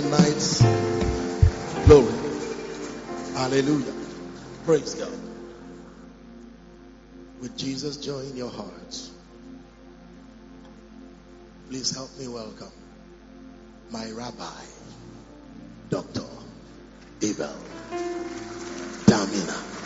tonight's glory. Hallelujah. Praise God. With Jesus joy in your hearts, please help me welcome my rabbi, Dr. Abel Damina.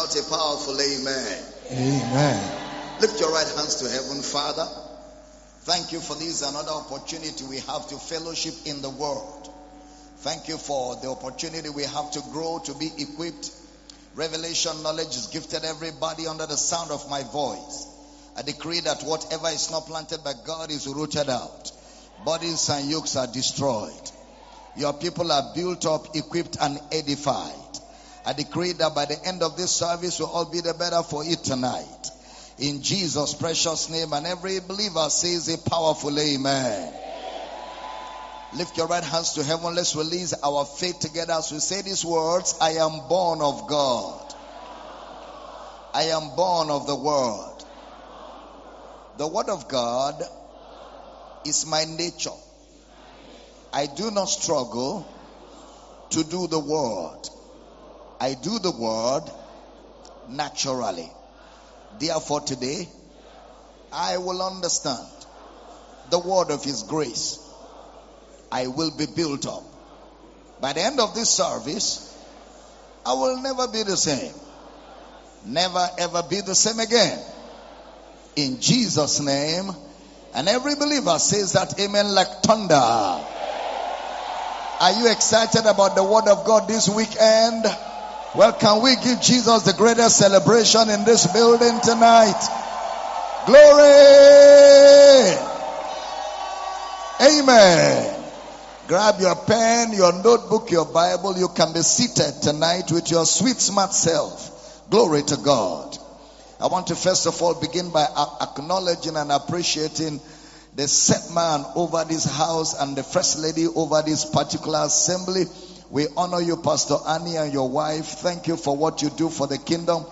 Shout a powerful amen. Amen. Lift your right hands to heaven, Father. Thank you for this another opportunity we have to fellowship in the world. Thank you for the opportunity we have to grow, to be equipped. Revelation knowledge is gifted everybody under the sound of my voice. I decree that whatever is not planted by God is rooted out. Bodies and yokes are destroyed. Your people are built up, equipped, and edified. I decree that by the end of this service, we'll all be the better for it tonight. In Jesus' precious name, and every believer says a powerful amen. Lift your right hands to heaven. Let's release our faith together as we say these words I am born of God. I am born of the Word. The Word of God is my nature. I do not struggle to do the word. I do the word naturally. Therefore, today, I will understand the word of His grace. I will be built up. By the end of this service, I will never be the same. Never ever be the same again. In Jesus' name. And every believer says that amen like thunder. Are you excited about the word of God this weekend? Well, can we give Jesus the greatest celebration in this building tonight? Glory! Amen. Grab your pen, your notebook, your Bible. You can be seated tonight with your sweet, smart self. Glory to God. I want to first of all begin by acknowledging and appreciating the set man over this house and the first lady over this particular assembly. We honor you, Pastor Annie, and your wife. Thank you for what you do for the kingdom.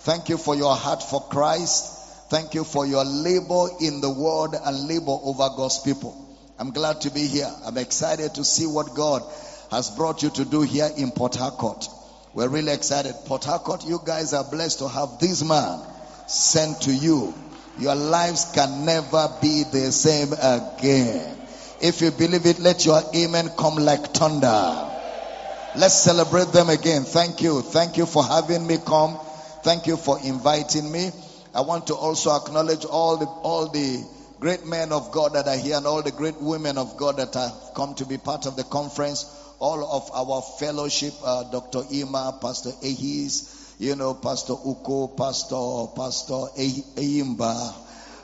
Thank you for your heart for Christ. Thank you for your labor in the world and labor over God's people. I'm glad to be here. I'm excited to see what God has brought you to do here in Port Harcourt. We're really excited. Port Harcourt, you guys are blessed to have this man sent to you your lives can never be the same again. If you believe it, let your amen come like thunder. Let's celebrate them again. Thank you. Thank you for having me come. Thank you for inviting me. I want to also acknowledge all the, all the great men of God that are here and all the great women of God that have come to be part of the conference. All of our fellowship, uh, Dr. Ima, Pastor Ehis, you know, Pastor Uko, Pastor, Pastor Eimba,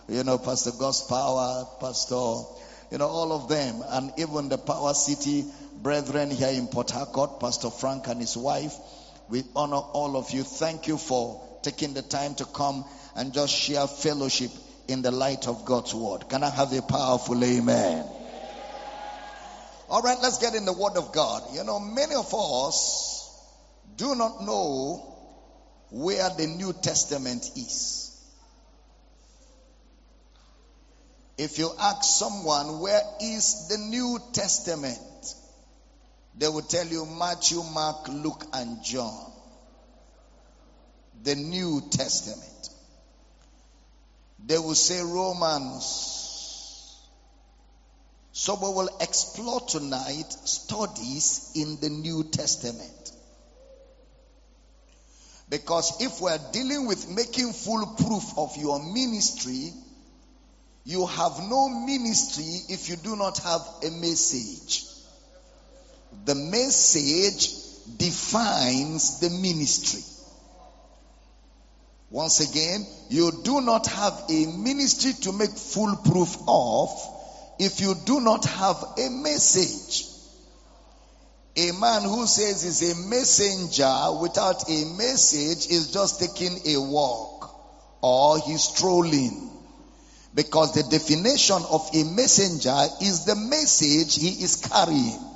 you know, Pastor God's Power, Pastor, you know, all of them, and even the Power City brethren here in Port Harcourt, Pastor Frank and his wife. We honor all of you. Thank you for taking the time to come and just share fellowship in the light of God's word. Can I have a powerful amen? All right, let's get in the word of God. You know, many of us do not know where the New Testament is. If you ask someone, where is the New Testament? They will tell you Matthew, Mark, Luke, and John. The New Testament. They will say Romans. So we will explore tonight studies in the New Testament. Because if we're dealing with making full proof of your ministry, You have no ministry if you do not have a message. The message defines the ministry. Once again, you do not have a ministry to make full proof of if you do not have a message. A man who says he's a messenger without a message is just taking a walk or he's strolling. Because the definition of a messenger is the message he is carrying.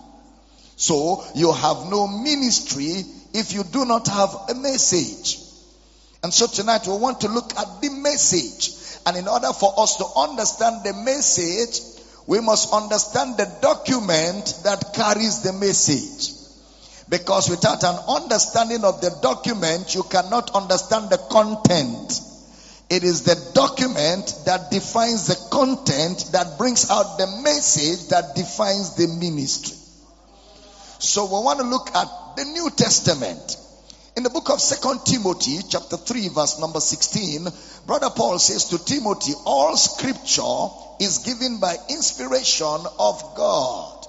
So you have no ministry if you do not have a message. And so tonight we want to look at the message. And in order for us to understand the message, we must understand the document that carries the message. Because without an understanding of the document, you cannot understand the content. It is the document that defines the content that brings out the message that defines the ministry. So we want to look at the New Testament. In the book of Second Timothy, chapter 3, verse number 16, Brother Paul says to Timothy, All scripture is given by inspiration of God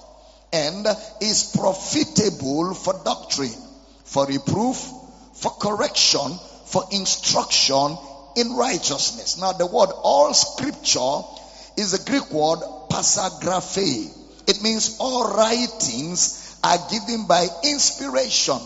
and is profitable for doctrine, for reproof, for correction, for instruction in righteousness. Now, the word all scripture is a Greek word pasa graphe. It means all writings are given by inspiration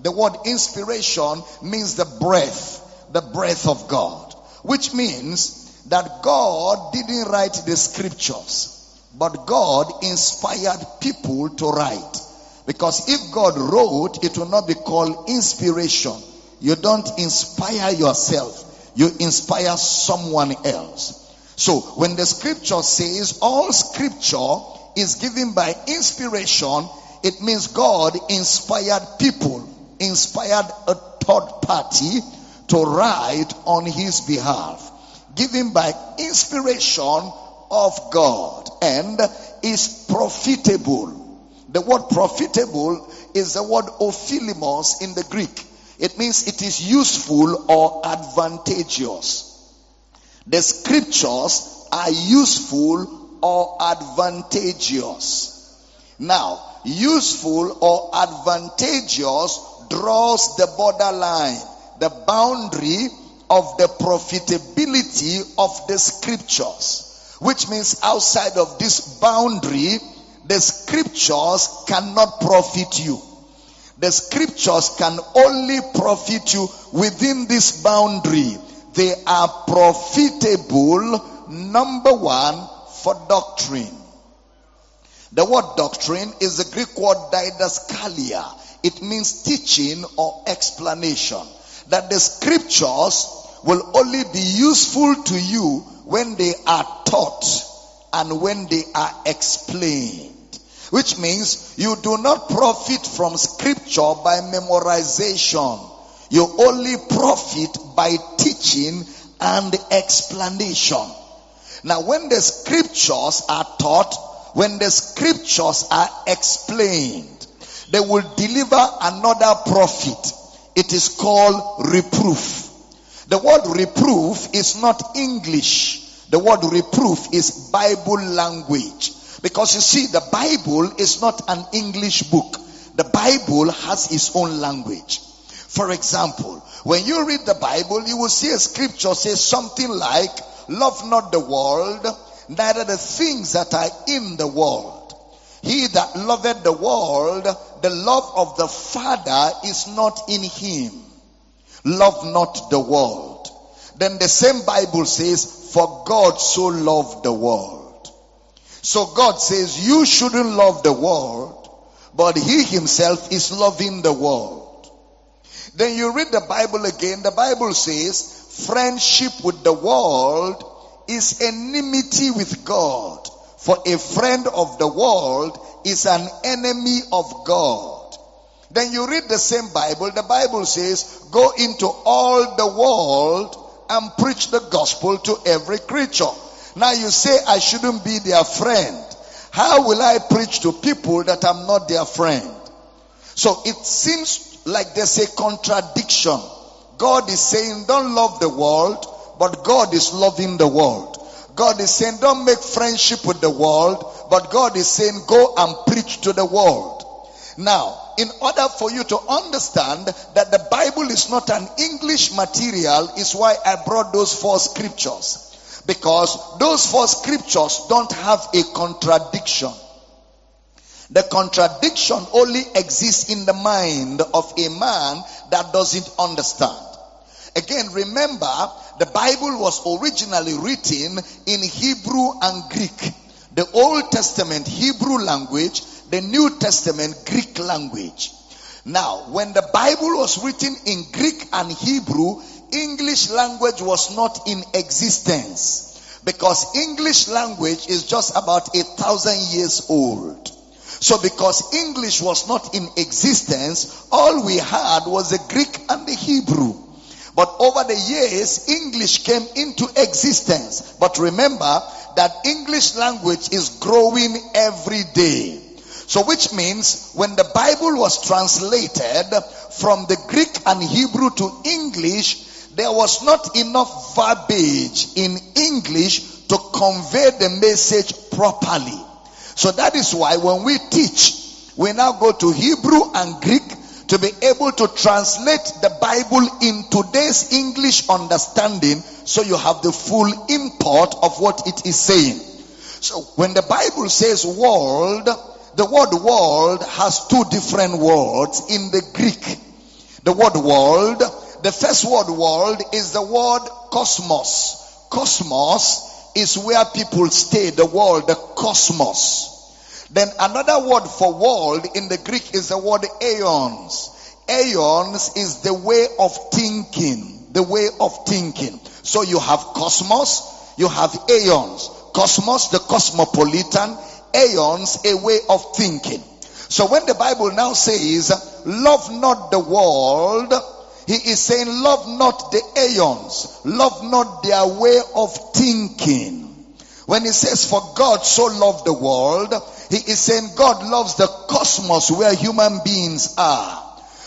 the word inspiration means the breath, the breath of God, which means that God didn't write the scriptures, but God inspired people to write. Because if God wrote, it will not be called inspiration. You don't inspire yourself, you inspire someone else. So when the scripture says all scripture is given by inspiration, it means God inspired people inspired a third party to write on his behalf, given by inspiration of God and is profitable. The word profitable is the word ophelimos in the Greek. It means it is useful or advantageous. The scriptures are useful or advantageous. Now, useful or advantageous draws the borderline, the boundary of the profitability of the scriptures. Which means outside of this boundary, the scriptures cannot profit you. The scriptures can only profit you within this boundary. They are profitable, number one, for doctrine. The word doctrine is the Greek word didaskalia. It means teaching or explanation. That the scriptures will only be useful to you when they are taught and when they are explained. Which means you do not profit from scripture by memorization. You only profit by teaching and explanation. Now when the scriptures are taught, when the scriptures are explained, they will deliver another prophet. It is called reproof. The word reproof is not English. The word reproof is Bible language. Because you see, the Bible is not an English book. The Bible has its own language. For example, when you read the Bible, you will see a scripture says something like, love not the world, neither the things that are in the world. He that loveth the world, the love of the Father is not in him. Love not the world. Then the same Bible says, for God so loved the world. So God says, you shouldn't love the world, but he himself is loving the world. Then you read the Bible again. The Bible says, friendship with the world is enmity with God. For a friend of the world is an enemy of God. Then you read the same Bible. The Bible says, go into all the world and preach the gospel to every creature. Now you say I shouldn't be their friend. How will I preach to people that I'm not their friend? So it seems like there's a contradiction. God is saying don't love the world, but God is loving the world. God is saying, don't make friendship with the world, but God is saying, go and preach to the world. Now, in order for you to understand that the Bible is not an English material, is why I brought those four scriptures. Because those four scriptures don't have a contradiction. The contradiction only exists in the mind of a man that doesn't understand. Again, remember, the Bible was originally written in Hebrew and Greek. The Old Testament Hebrew language, the New Testament Greek language. Now, when the Bible was written in Greek and Hebrew, English language was not in existence because English language is just about a thousand years old. So because English was not in existence, all we had was the Greek and the Hebrew. But over the years, English came into existence. But remember that English language is growing every day. So which means when the Bible was translated from the Greek and Hebrew to English, there was not enough verbiage in English to convey the message properly. So that is why when we teach, we now go to Hebrew and Greek to be able to translate the Bible in today's English understanding so you have the full import of what it is saying. So when the Bible says world, the word world has two different words in the Greek. The word world, the first word world is the word cosmos. Cosmos is where people stay, the world, the cosmos. Then another word for world in the Greek is the word aeons. Aeons is the way of thinking. The way of thinking. So you have cosmos, you have aeons. Cosmos, the cosmopolitan, aeons, a way of thinking. So when the Bible now says, love not the world, he is saying, love not the aeons, love not their way of thinking. When he says, for God so loved the world, he is saying God loves the cosmos where human beings are.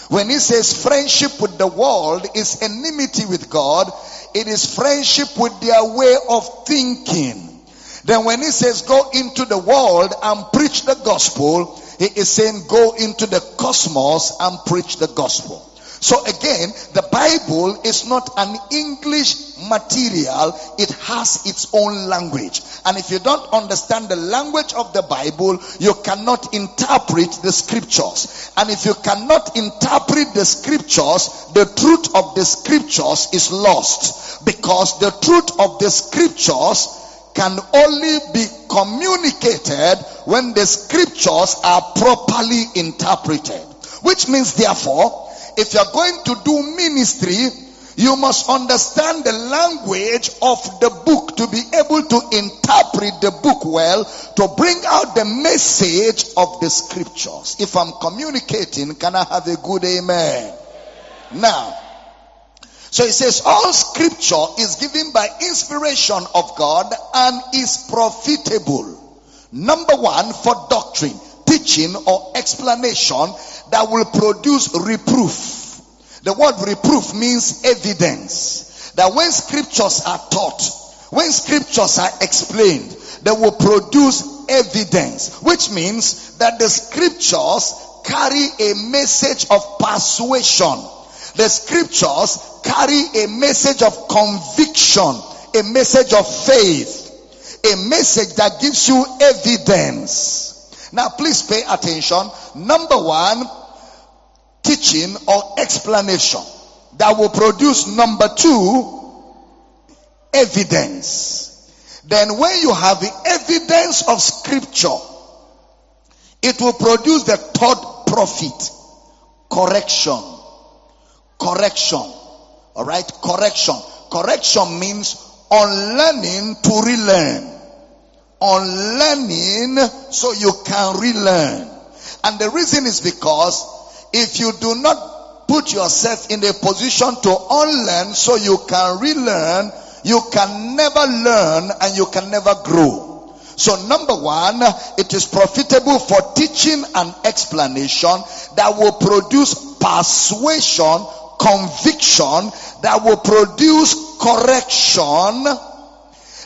When he says friendship with the world is enmity with God, it is friendship with their way of thinking. Then when he says go into the world and preach the gospel, he is saying go into the cosmos and preach the gospel. So again, the Bible is not an English material. It has its own language. And if you don't understand the language of the Bible, you cannot interpret the scriptures. And if you cannot interpret the scriptures, the truth of the scriptures is lost. Because the truth of the scriptures can only be communicated when the scriptures are properly interpreted. Which means therefore, if you're going to do ministry, you must understand the language of the book to be able to interpret the book well to bring out the message of the scriptures. If I'm communicating, can I have a good amen? Now, so it says all scripture is given by inspiration of God and is profitable. Number one, for doctrine, teaching or explanation that will produce reproof. The word reproof means evidence. That when scriptures are taught, when scriptures are explained, they will produce evidence, which means that the scriptures carry a message of persuasion. The scriptures carry a message of conviction, a message of faith, a message that gives you evidence. Now please pay attention. Number one, teaching or explanation that will produce number two, evidence. Then when you have the evidence of scripture, it will produce the third profit. Correction. Correction. Alright? Correction. Correction means unlearning to relearn. Unlearning so you can relearn. And the reason is because if you do not put yourself in a position to unlearn so you can relearn, you can never learn and you can never grow. So number one, it is profitable for teaching and explanation that will produce persuasion, conviction, that will produce correction.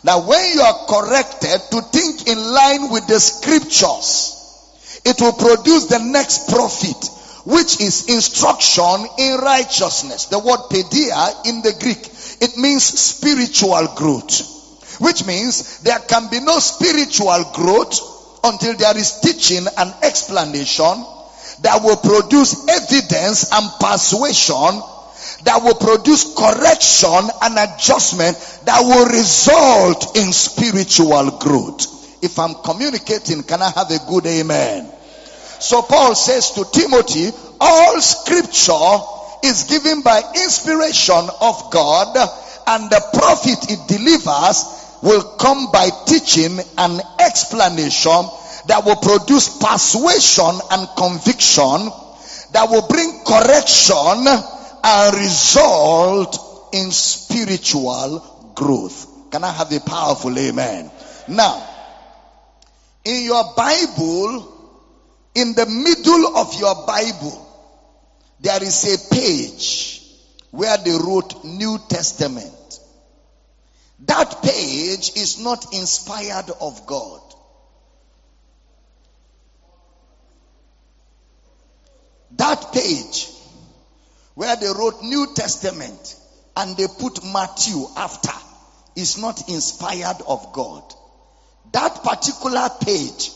Now, when you are corrected to think in line with the scriptures, it will produce the next profit, which is instruction in righteousness. The word paideia in the Greek, it means spiritual growth, which means there can be no spiritual growth until there is teaching and explanation that will produce evidence and persuasion that will produce correction and adjustment that will result in spiritual growth. If I'm communicating, can I have a good amen? So Paul says to Timothy, all scripture is given by inspiration of God and the profit it delivers will come by teaching and explanation that will produce persuasion and conviction that will bring correction and result in spiritual growth. Can I have a powerful amen? Now, in your Bible, in the middle of your Bible, there is a page where they wrote New Testament. That page is not inspired of God. That page where they wrote New Testament and they put Matthew after is not inspired of God. That particular page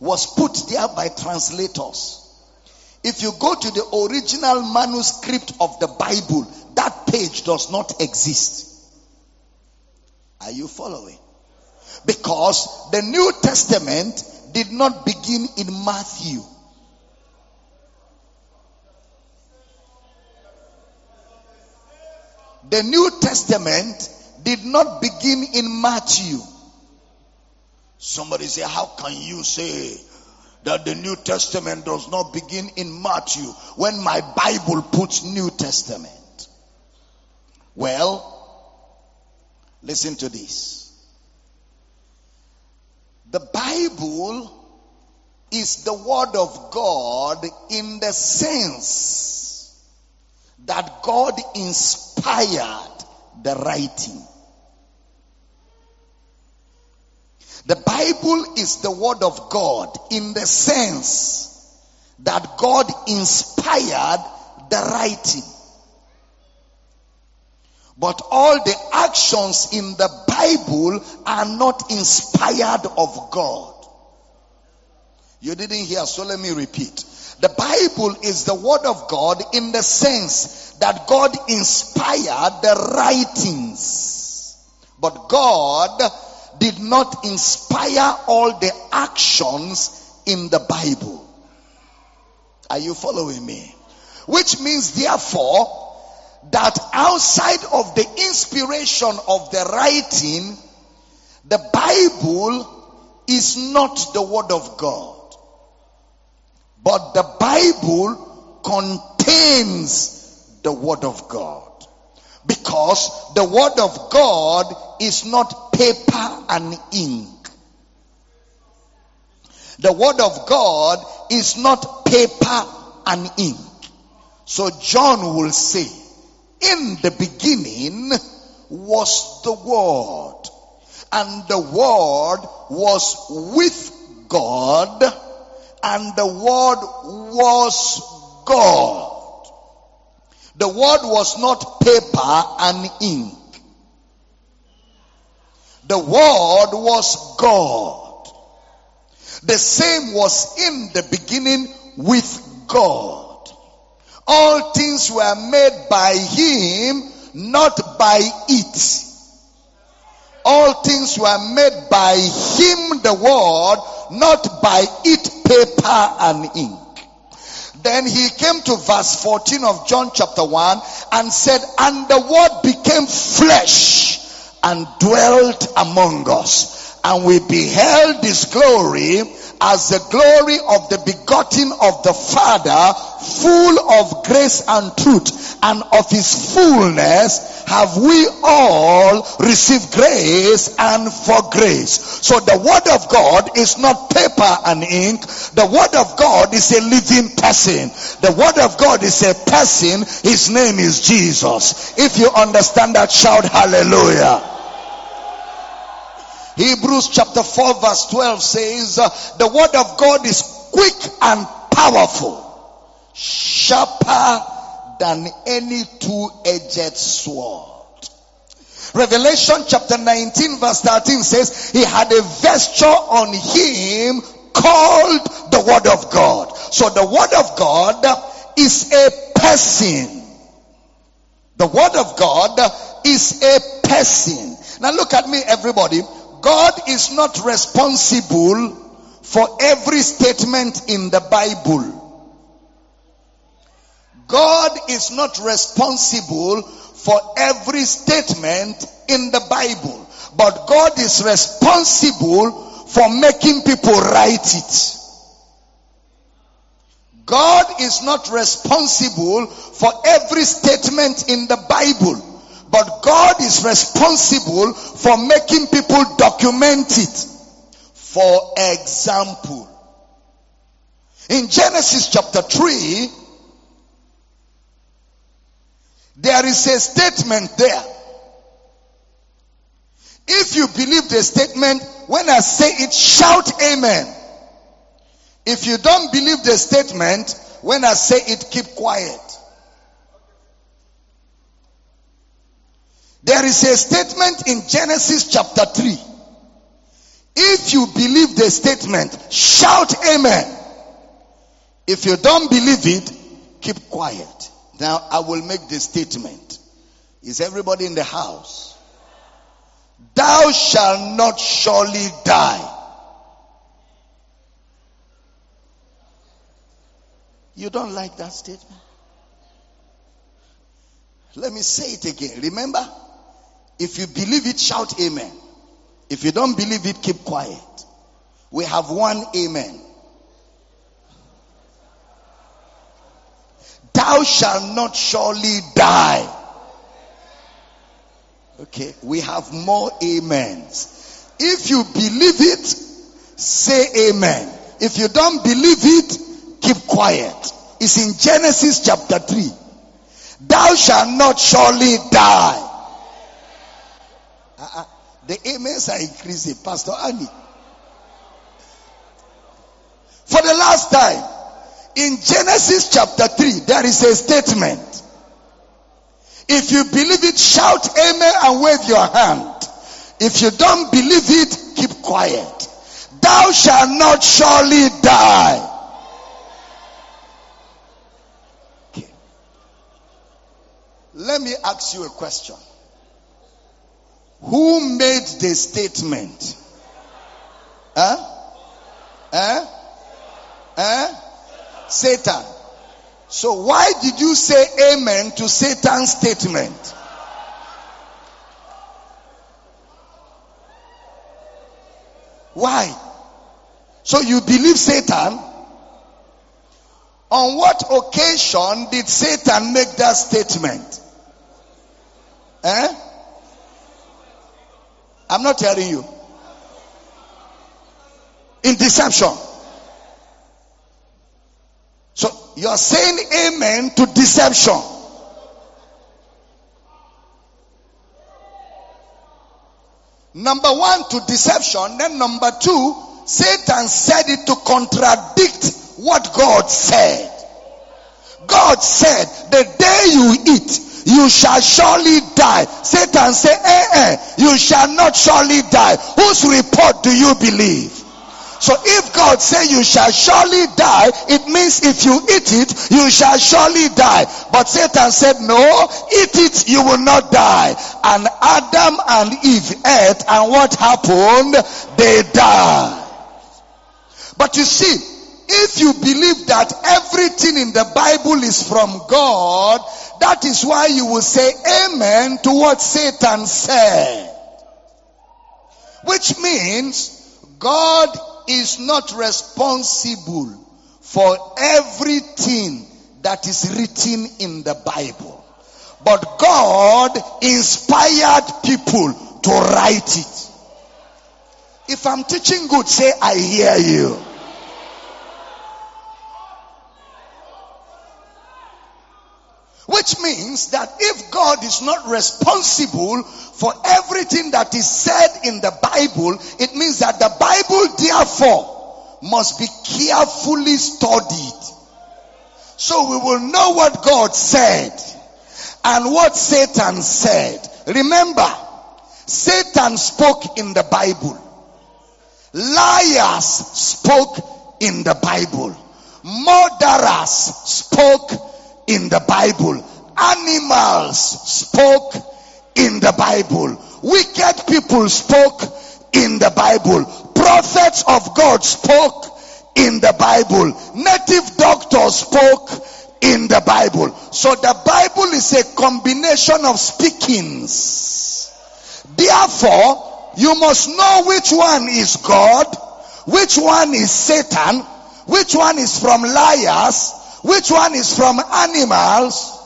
was put there by translators. If you go to the original manuscript of the Bible, that page does not exist. Are you following? Because the New Testament did not begin in Matthew. The New Testament did not begin in Matthew. Somebody say, How can you say that the New Testament does not begin in Matthew when my Bible puts New Testament? Well, listen to this. The Bible is the Word of God in the sense that God inspired the writing. The Bible is the word of God in the sense that God inspired the writing. But all the actions in the Bible are not inspired of God. You didn't hear, so let me repeat. The Bible is the word of God in the sense that God inspired the writings. But God did not inspire all the actions in the Bible. Are you following me? Which means therefore that outside of the inspiration of the writing, the Bible is not the word of God. But the Bible contains the Word of God. Because the Word of God is not paper and ink. The Word of God is not paper and ink. So John will say, in the beginning was the Word. And the Word was with God and the word was God. The word was not paper and ink. The word was God. The same was in the beginning with God. All things were made by him, not by it. All things were made by him, the word, not by it paper and ink. Then he came to verse 14 of John chapter 1 and said, And the word became flesh and dwelt among us. And we beheld his glory as the glory of the begotten of the Father, full of grace and truth, and of his fullness have we all received grace and for grace. So the word of God is not paper and ink. The word of God is a living person. The word of God is a person. His name is Jesus. If you understand that, shout hallelujah. Hebrews chapter 4 verse 12 says, the word of God is quick and powerful, sharper than any two-edged sword. Revelation chapter 19 verse 13 says, he had a vesture on him called the word of God. So the word of God is a person. The word of God is a person. Now look at me everybody. God is not responsible for every statement in the Bible. God is not responsible for every statement in the Bible. But God is responsible for making people write it. God is not responsible for every statement in the Bible. But God is responsible for making people document it. For example, in Genesis chapter 3, there is a statement there. If you believe the statement, when I say it, shout amen. If you don't believe the statement, when I say it, keep quiet. There is a statement in Genesis chapter 3. If you believe the statement, shout amen. If you don't believe it, keep quiet. Now I will make the statement. Is everybody in the house? Thou shalt not surely die. You don't like that statement? Let me say it again. Remember, if you believe it, shout amen. If you don't believe it, keep quiet. We have one amen. Thou shalt not surely die. Okay, we have more amens. If you believe it, say amen. If you don't believe it, keep quiet. It's in Genesis chapter 3. Thou shalt not surely die. Uh-uh. The amens are increasing, Pastor Annie. For the last time, in Genesis chapter 3, there is a statement. If you believe it, shout amen and wave your hand. If you don't believe it, keep quiet. Thou shalt not surely die. Okay. Let me ask you a question. Who made the statement? Huh? Huh? Huh? Satan. So why did you say amen to Satan's statement? Why? So you believe Satan? On what occasion did Satan make that statement? Eh? I'm not telling you. In deception. So you're saying amen to deception. Number one, to deception. Then number two, Satan said it to contradict what God said. God said, the day you eat, you shall surely die. Satan said, eh, eh, you shall not surely die. Whose report do you believe? So if God say you shall surely die, it means if you eat it, you shall surely die. But Satan said, no, eat it, you will not die. And Adam and Eve ate, and what happened? They died. But you see, if you believe that everything in the Bible is from God, that is why you will say amen to what Satan said. Which means God is not responsible for everything that is written in the Bible. But God inspired people to write it. If I'm teaching good, say I hear you. Which means that if God is not responsible for everything that is said in the Bible, it means that the Bible, therefore, must be carefully studied. So we will know what God said and what Satan said. Remember, Satan spoke in the Bible. Liars spoke in the Bible. Murderers spoke in the Bible. Animals spoke in the Bible. Wicked people spoke in the Bible. Prophets of God spoke in the Bible. Native doctors spoke in the Bible. So the Bible is a combination of speakings. Therefore, you must know which one is God, which one is Satan, which one is from liars, which one is from animals.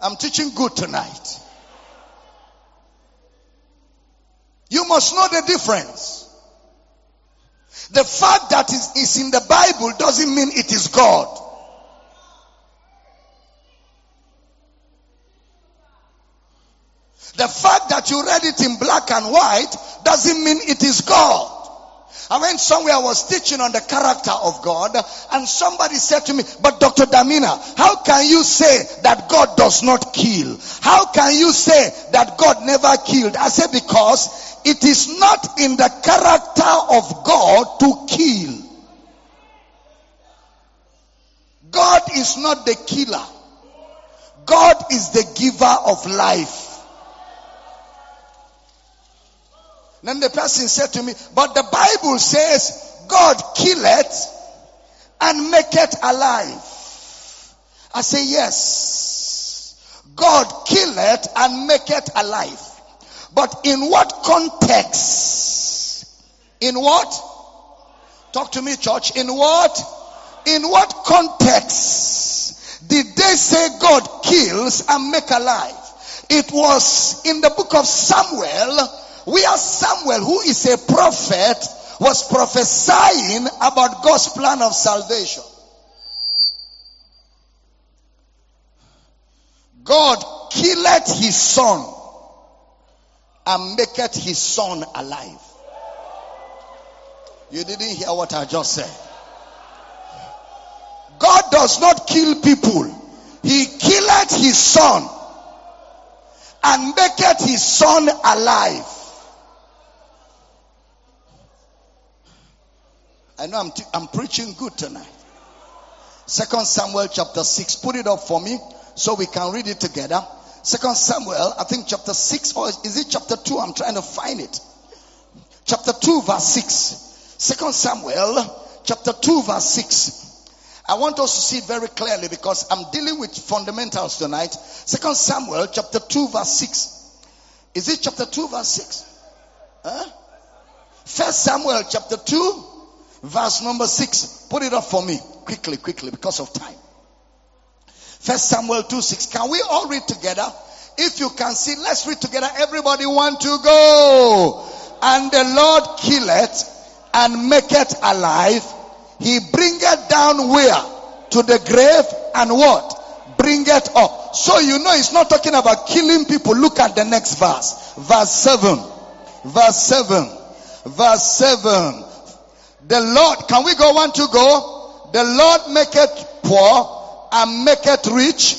I'm teaching good tonight. You must know the difference. The fact that it is in the Bible doesn't mean it is God. The fact that you read it in black and white doesn't mean it is God. I went somewhere, I was teaching on the character of God, and somebody said to me, But Dr. Damina, how can you say that God does not kill? How can you say that God never killed? I said, Because it is not in the character of God to kill. God is not the killer, God is the giver of life. Then the person said to me, But the Bible says God killeth and maketh alive. I say, Yes. God killeth and maketh alive. But in what context? In what? Talk to me, church. In what? In what context did they say God kills and make alive? It was in the book of Samuel where Samuel, who is a prophet, was prophesying about God's plan of salvation. God killed his son and maketh his son alive. You didn't hear what I just said. God does not kill people. He killed his son and maketh his son alive. I know I'm, t- I'm preaching good tonight. Second Samuel chapter 6. Put it up for me so we can read it together. Second Samuel, I think chapter 6 or is it chapter 2? I'm trying to find it. Chapter 2 verse 6. Second Samuel chapter 2 verse 6. I want us to see it very clearly because I'm dealing with fundamentals tonight. Second Samuel chapter 2 verse 6. Is it chapter 2 verse 6? Huh? First Samuel chapter 2 verse number 6. Put it up for me quickly, quickly because of time. First Samuel 2 6. Can we all read together? If you can see, let's read together. Everybody want to go. And the Lord killeth and maketh alive. He bringeth down where? To the grave and what? Bringeth up. So you know it's not talking about killing people. Look at the next verse. Verse 7. Verse 7. Verse 7. The Lord, can we go one to go? The Lord maketh poor and maketh rich.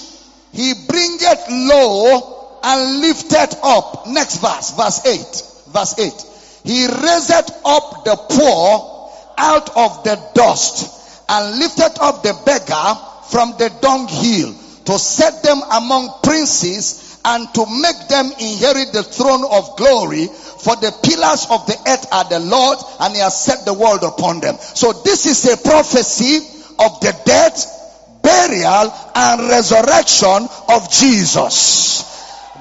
He bringeth low and lifteth up. Next verse, verse 8. Verse 8. He raiseth up the poor out of the dust and lifteth up the beggar from the dunghill to set them among princes and to make them inherit the throne of glory for the pillars of the earth are the Lord and he has set the world upon them. So this is a prophecy of the death, burial and resurrection of Jesus.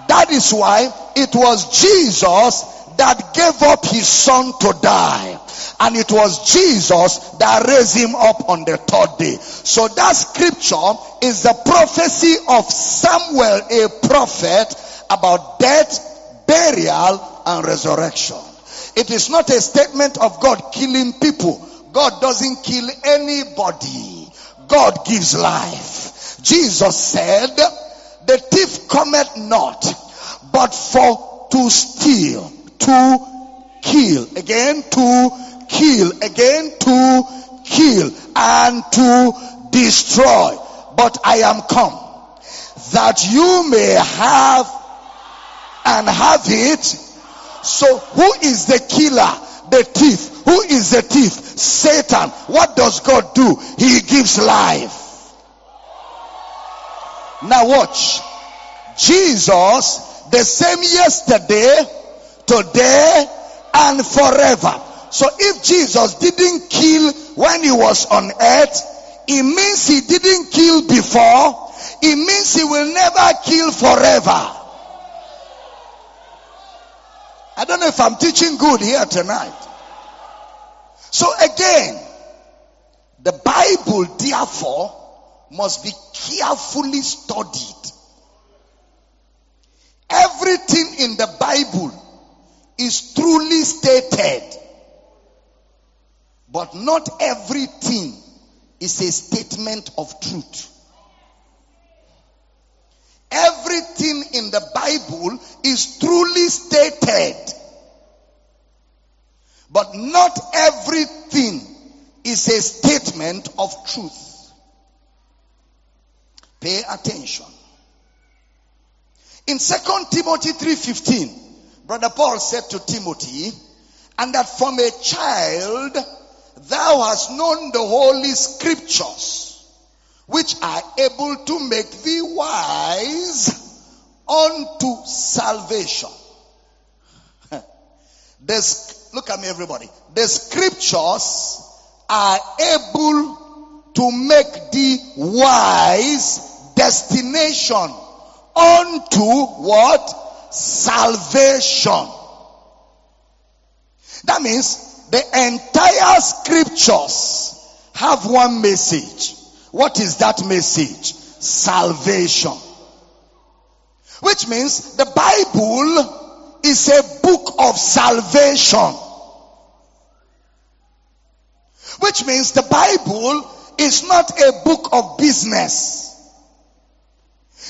That is why it was Jesus that gave up his son to die. And it was Jesus that raised him up on the third day. So that scripture is the prophecy of Samuel, a prophet, about death, burial, and resurrection. It is not a statement of God killing people. God doesn't kill anybody. God gives life. Jesus said, the thief cometh not, but for to steal, to kill, again to kill, again to kill, and to destroy. But I am come that you may have and have it. So who is the killer? The thief. Who is the thief? Satan. What does God do? He gives life. Now watch. Jesus, the same yesterday, today, and forever. So if Jesus didn't kill when he was on earth, it means he didn't kill before. It means he will never kill forever. I don't know if I'm teaching good here tonight. So again, the Bible therefore must be carefully studied. Everything in the Bible is truly stated, but not everything is a statement of truth. Everything in the Bible is truly stated. But not everything is a statement of truth. Pay attention. In 2 Timothy 3:15, brother Paul said to Timothy, and that from a child thou hast known the holy scriptures which are able to make thee wise unto salvation. this, look at me, everybody. The scriptures are able to make thee wise destination unto what? Salvation. That means the entire scriptures have one message. What is that message? Salvation. Which means the Bible is a book of salvation. Which means the Bible is not a book of business.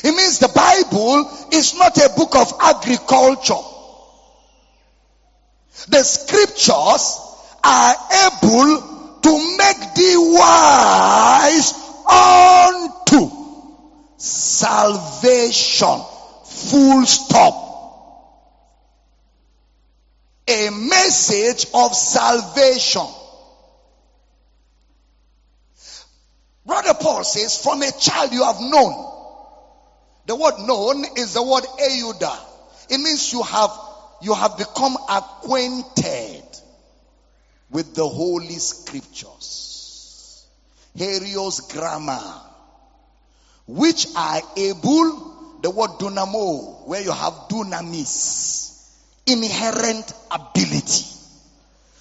It means the Bible is not a book of agriculture. The scriptures are able to make thee wise unto salvation. Full stop. A message of salvation. Brother Paul says, from a child you have known. The word known is the word euda. It means you have, you have become acquainted with the holy scriptures. Herios grammar, which are able, the word dunamo, where you have dunamis, inherent ability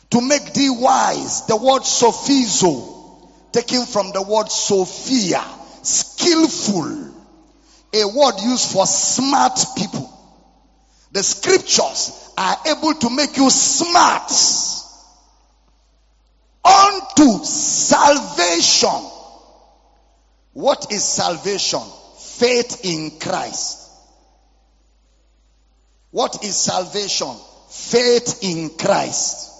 to make thee wise. The word sophizo, taken from the word sophia, skillful, a word used for smart people. The scriptures are able to make you smart unto salvation. What is salvation? Faith in Christ. What is salvation? Faith in Christ.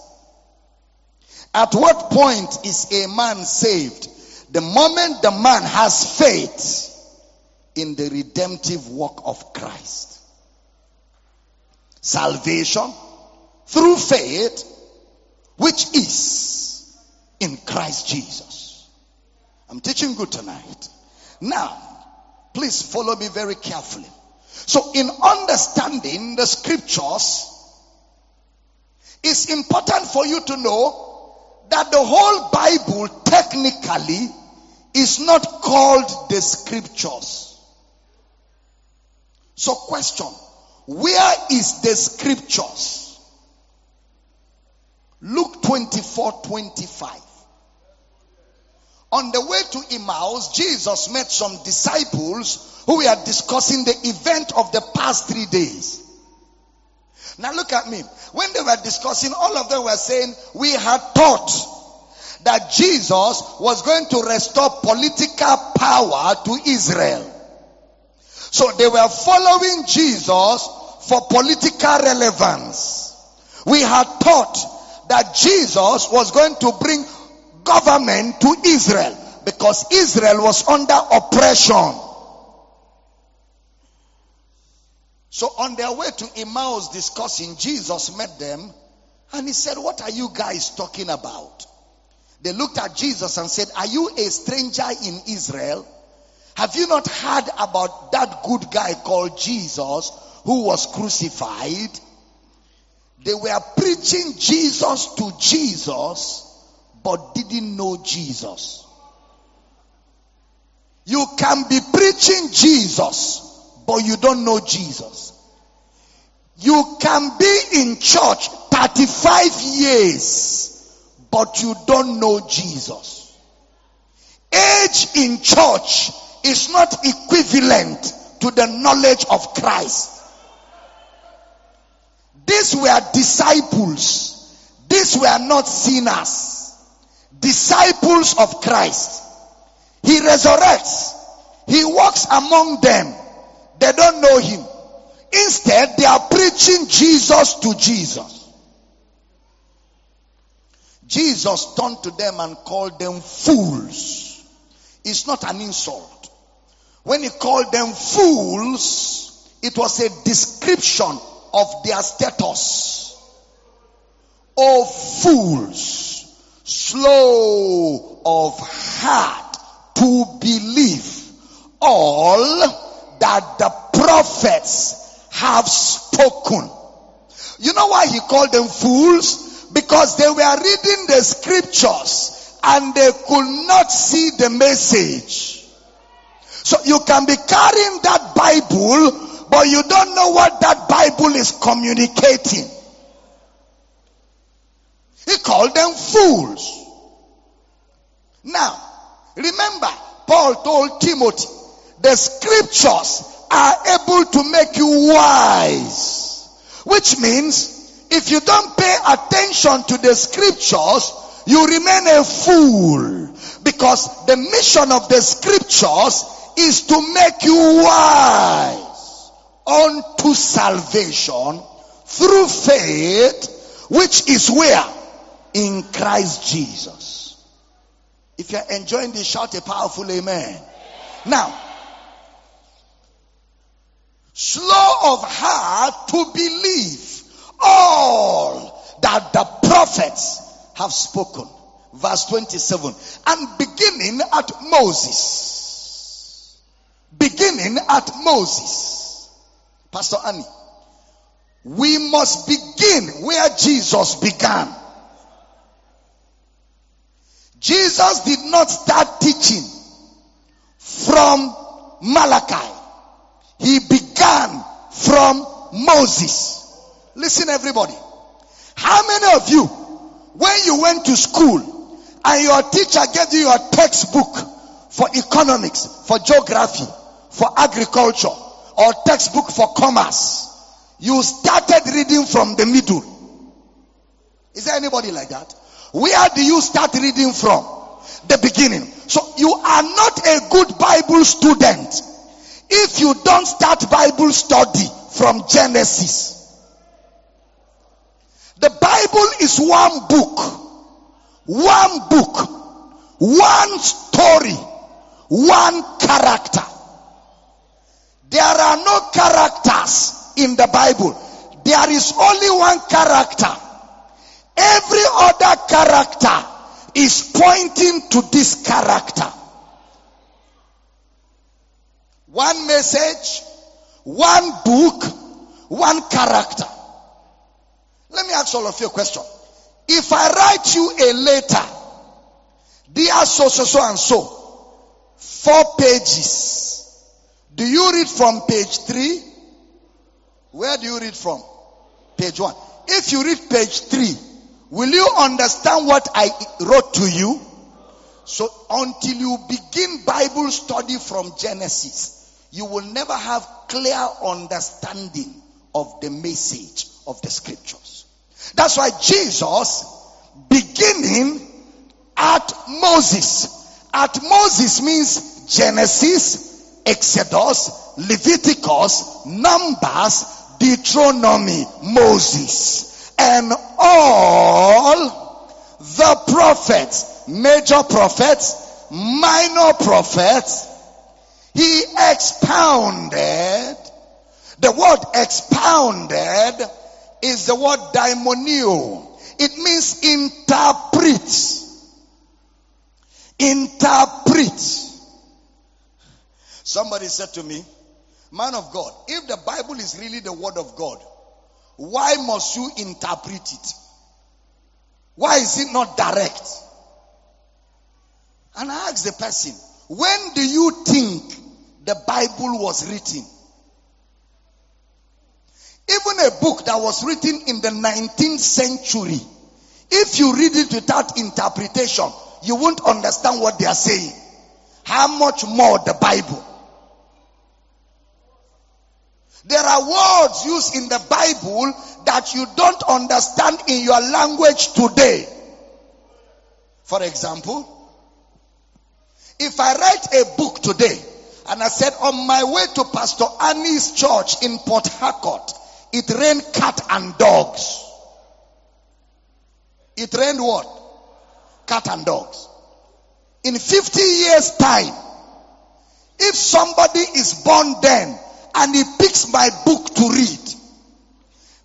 At what point is a man saved? The moment the man has faith in the redemptive work of Christ. Salvation through faith, which is in Christ Jesus. I'm teaching good tonight. Now, please follow me very carefully. So, in understanding the scriptures, it's important for you to know that the whole Bible technically is not called the scriptures. So, question Where is the scriptures? Luke 24 25. On the way to Emmaus, Jesus met some disciples who were discussing the event of the past three days. Now look at me. When they were discussing, all of them were saying, we had thought that Jesus was going to restore political power to Israel. So they were following Jesus for political relevance. We had thought that Jesus was going to bring government to Israel because Israel was under oppression. So on their way to Emmaus discussing, Jesus met them and he said, What are you guys talking about? They looked at Jesus and said, Are you a stranger in Israel? Have you not heard about that good guy called Jesus who was crucified? They were preaching Jesus to Jesus, but didn't know Jesus. You can be preaching Jesus, but you don't know Jesus. You can be in church 35 years, but you don't know Jesus. Age in church is not equivalent to the knowledge of Christ. These were disciples. These were not sinners. Disciples of Christ. He resurrects. He walks among them. They don't know him. Instead, they are preaching Jesus to Jesus. Jesus turned to them and called them fools. It's not an insult. When he called them fools, it was a description of their status. Oh fools, slow of heart to believe all that the prophets have spoken. You know why he called them fools? Because they were reading the scriptures and they could not see the message. So you can be carrying that Bible, but you don't know what that Bible is communicating. He called them fools. Now, remember, Paul told Timothy, the scriptures are able to make you wise. Which means, if you don't pay attention to the scriptures, you remain a fool. Because the mission of the scriptures is to make you wise unto salvation through faith, which is where? In Christ Jesus. If you're enjoying this, shout a powerful amen. Now, slow of heart to believe all that the prophets have spoken. Verse 27. And beginning at Moses. Beginning at Moses. Pastor Annie. We must begin where Jesus began. Jesus did not start teaching from Malachi. He began from Moses. Listen, everybody. How many of you, when you went to school and your teacher gave you your textbook for economics, for geography, for agriculture, or textbook for commerce, you started reading from the middle? Is there anybody like that? Where do you start reading from? The beginning. So you are not a good Bible student if you don't start Bible study from Genesis. The Bible is one book, one book, one story, one character. There are no characters in the Bible. There is only one character. Every other character is pointing to this character. One message, one book, one character. Let me ask all of you a question. If I write you a letter, dear so, so, so, and so, four pages, do you read from page three? Where do you read from? Page one. If you read page three, will you understand what I wrote to you? So until you begin Bible study from Genesis, you will never have clear understanding of the message of the scriptures. That's why Jesus, beginning At Moses. At Moses means Genesis, Exodus, Leviticus, Numbers, Deuteronomy, Moses, and all the prophets, major prophets, minor prophets, he expounded. The word expounded is the word diermeneuo. It means interpret. Interpret. Somebody said to me, Man of God, if the Bible is really the word of God, why must you interpret it? Why is it not direct? And I asked the person, when do you think the Bible was written? Even a book that was written in the 19th century, if you read it without interpretation, you won't understand what they are saying. How much more the Bible? There are words used in the Bible that you don't understand in your language today. For example, if I write a book today and I said on my way to Pastor Annie's church in Port Harcourt, it rained cat and dogs. It rained what? Cat and dogs. In 50 years time, if somebody is born then and he picks my book to read,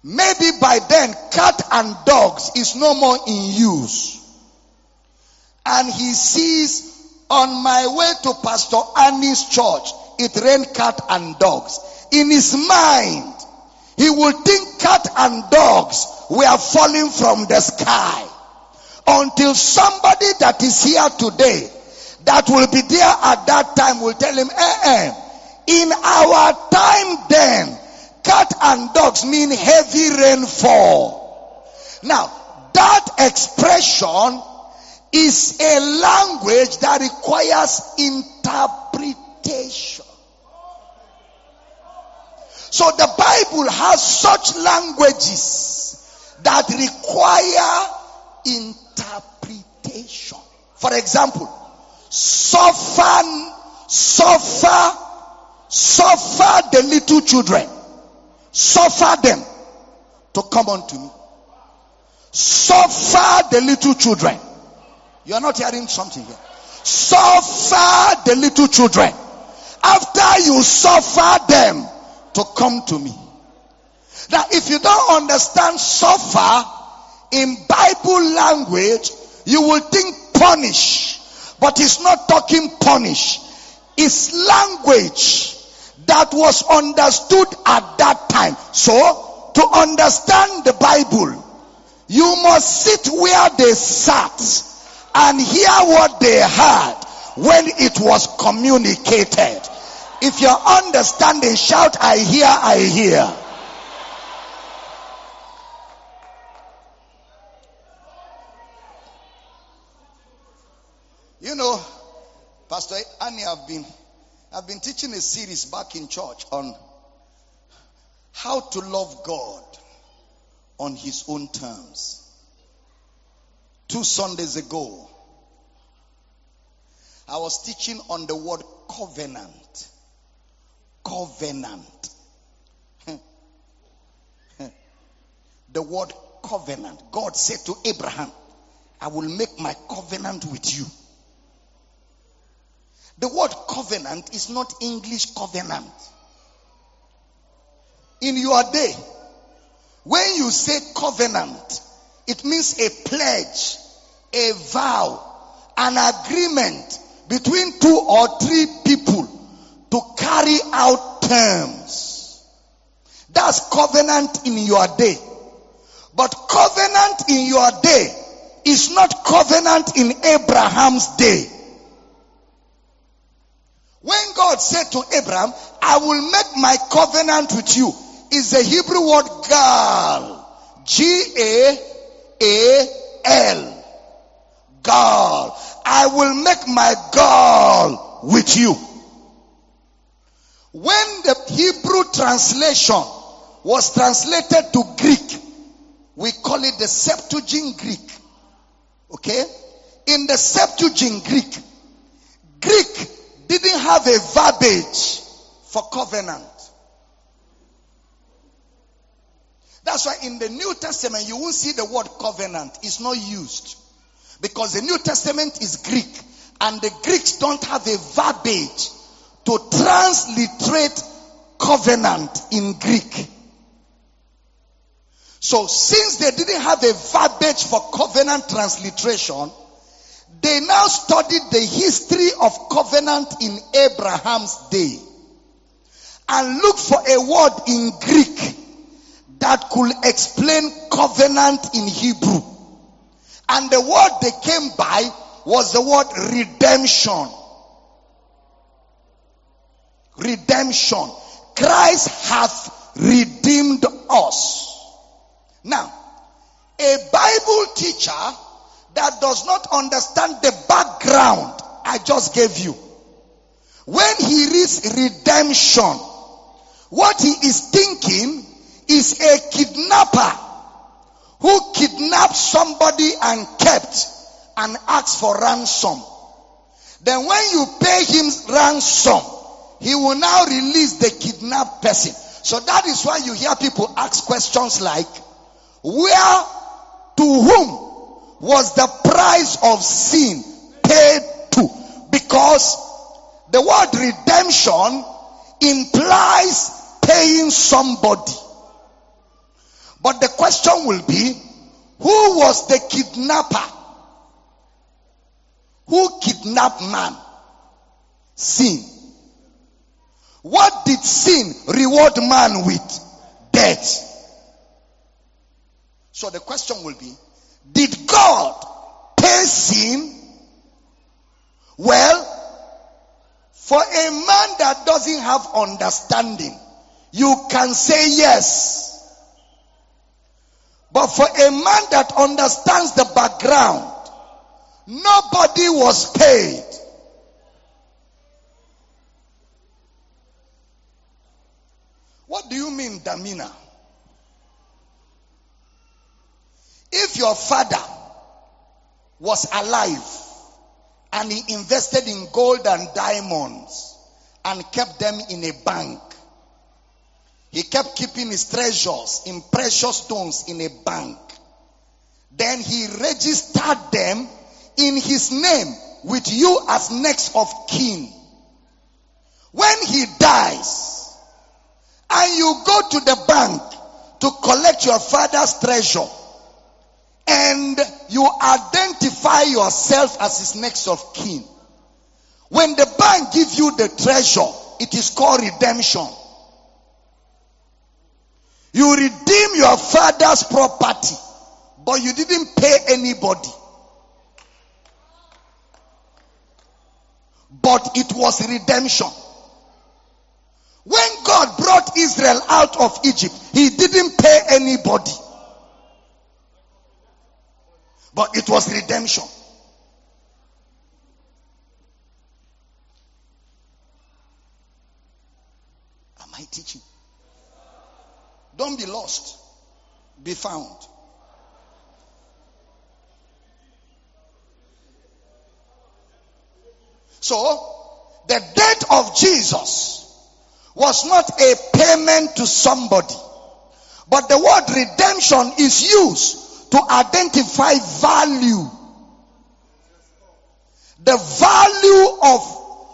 maybe by then cat and dogs is no more in use. And he sees on my way to Pastor Annie's church, it rained cat and dogs. In his mind, he will think cat and dogs were falling from the sky. Until somebody that is here today that will be there at that time will tell him, eh, eh, in our time then, cat and dogs mean heavy rainfall. Now, that expression is a language that requires interpretation. So the Bible has such languages that require interpretation. For example, suffer, suffer, suffer the little children. Suffer them to come unto me. Suffer the little children. You are not hearing something here. Suffer the little children. After you suffer them to come to me. Now, if you don't understand suffer in Bible language, you will think punish. But it's not talking punish. It's language that was understood at that time. So, to understand the Bible, you must sit where they sat and hear what they heard when it was communicated. If you're understanding, shout, I hear, I hear. You know, Pastor Annie, I've been, I've been teaching a series back in church on how to love God on His own terms. Two Sundays ago, I was teaching on the word covenant. Covenant. the word covenant. God said to Abraham, I will make my covenant with you. The word covenant is not English covenant. In your day, when you say covenant, it means a pledge, a vow, an agreement between two or three people to carry out terms. That's covenant in your day. But covenant in your day is not covenant in Abraham's day. When God said to Abraham, I will make my covenant with you, is the Hebrew word gal. G-A-A-L. Gal. I will make my gal with you. When the Hebrew translation was translated to Greek, we call it the Septuagint Greek. Okay? in the Septuagint Greek, Greek didn't have a verbiage for covenant. That's why in the New Testament you won't see the word covenant. It's not used. Because the New Testament is Greek and the Greeks don't have a verbiage to transliterate covenant in Greek. So since they didn't have a verbiage for covenant transliteration, they now studied the history of covenant in Abraham's day and looked for a word in Greek that could explain covenant in Hebrew. And the word they came by was the word redemption. Redemption. Christ hath redeemed us. Now, a Bible teacher that does not understand the background I just gave you, when he reads redemption, what he is thinking is a kidnapper who kidnapped somebody and kept and asked for ransom. Then when you pay him ransom, he will now release the kidnapped person. So that is why you hear people ask questions like, where, to whom was the price of sin paid to? Because the word redemption implies paying somebody. But the question will be, who was the kidnapper? Who kidnapped man? Sin. What did sin reward man with? Death. So the question will be, did God pay sin? Well, for a man that doesn't have understanding, you can say yes. But for a man that understands the background, nobody was paid. What do you mean, Damina? If your father was alive and he invested in gold and diamonds and kept them in a bank, he kept keeping his treasures in precious stones in a bank. Then he registered them in his name with you as next of kin. When he dies and you go to the bank to collect your father's treasure and you identify yourself as his next of kin. When the bank give you the treasure, it is called redemption. You redeem your father's property, but you didn't pay anybody. But it was redemption. When God brought Israel out of Egypt, He didn't pay anybody. But it was redemption. Am I teaching? Don't be lost. Be found. So, the death of Jesus was not a payment to somebody. But the word redemption is used to identify value. The value of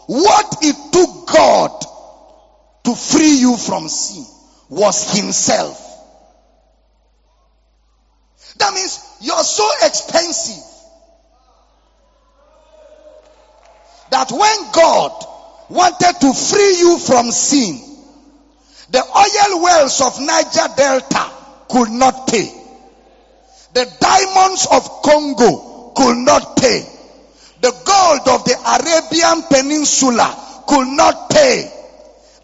what it took God to free you from sin was himself. That means you're so expensive that when God wanted to free you from sin, the oil wells of Niger Delta could not pay. The diamonds of Congo could not pay. The gold of the Arabian Peninsula could not pay.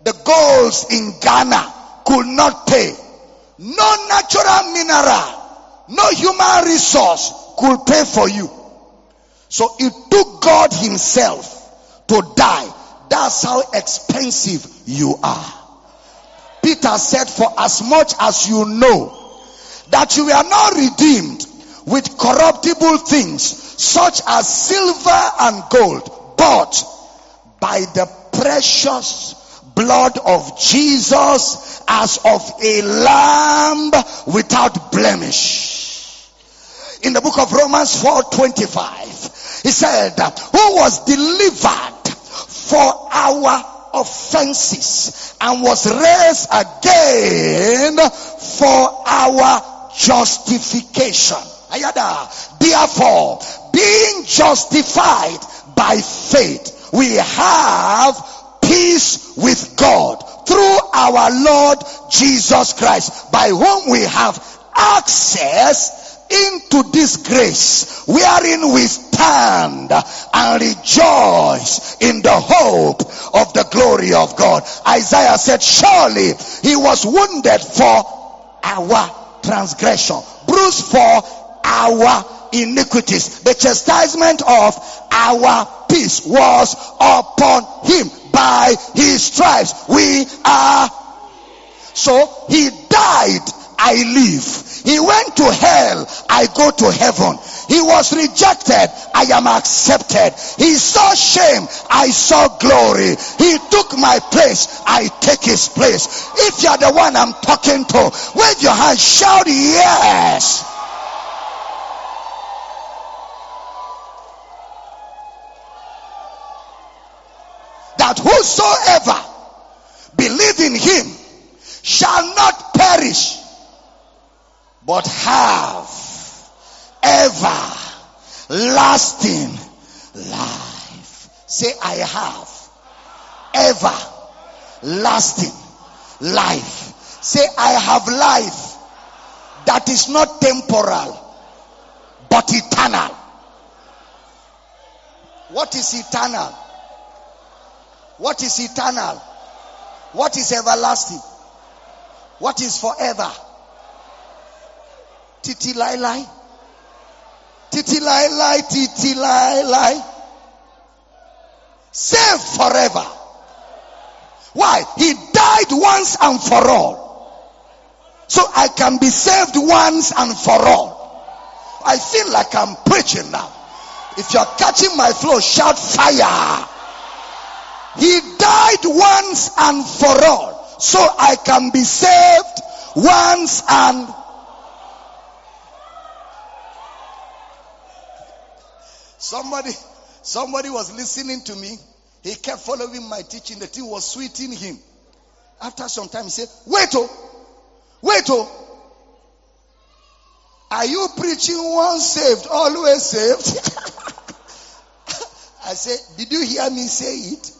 The golds in Ghana could not pay. No natural mineral, no human resource could pay for you. So it took God Himself to die. That's how expensive you are. Peter said, For as much as you know that you are not redeemed with corruptible things, such as silver and gold, bought by the precious blood of Jesus as of a lamb without blemish. In the book of Romans 4:25, he said, "Who was delivered for our offenses and was raised again for our justification." Therefore, being justified by faith, we have peace with God through our Lord Jesus Christ, by whom we have access into this grace wherein we stand and rejoice in the hope of the glory of God. Isaiah said, surely he was wounded for our transgression, bruised for our iniquities. The chastisement of our peace was upon him. By his stripes we are so he died i live. He went to hell i go to heaven. He was rejected i am accepted. He saw shame i saw glory. He took my place i take his place. If you're the one i'm talking to wave your hand shout yes. That whosoever believe in him shall not perish but have everlasting life say i have everlasting life say i have life that is not temporal but eternal what is eternal what is eternal? What is everlasting? What is forever? Titi lai lai. Titi lai lai, titi lai lai. Save forever. Why? He died once and for all. So I can be saved once and for all. I feel like I'm preaching now. If you're catching my flow, shout fire. He died once and for all. So I can be saved once and Somebody, somebody was listening to me. He kept following my teaching. The thing was sweeting him. After some time, he said, Wait, oh, wait, oh. Are you preaching once saved, always saved? I said, Did you hear me say it?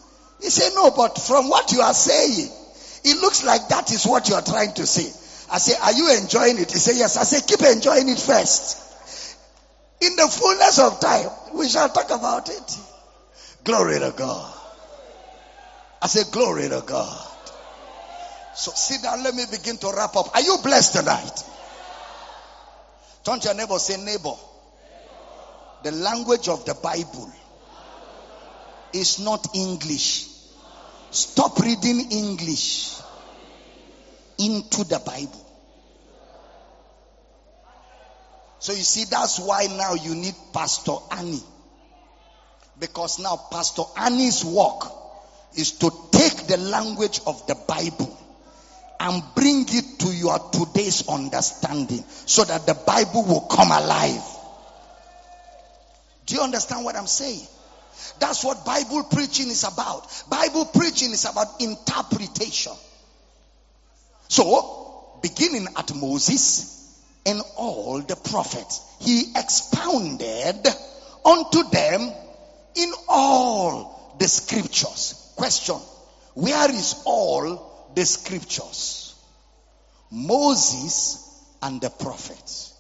He said, No, but from what you are saying, it looks like that is what you are trying to say. I said, Are you enjoying it? He said, Yes. I said, Keep enjoying it first. In the fullness of time, we shall talk about it. Glory to God. I say, Glory to God. So sit down, let me begin to wrap up. Are you blessed tonight? Turn to your neighbor, say, Neighbor, the language of the Bible is not English. Stop reading English into the Bible. So you see, that's why now you need Pastor Annie. Because now Pastor Annie's work is to take the language of the Bible and bring it to your today's understanding so that the Bible will come alive. Do you understand what I'm saying? That's what Bible preaching is about. Bible preaching is about interpretation. So, beginning at Moses and all the prophets, he expounded unto them in all the scriptures. Question Where is all the scriptures? Moses and the prophets.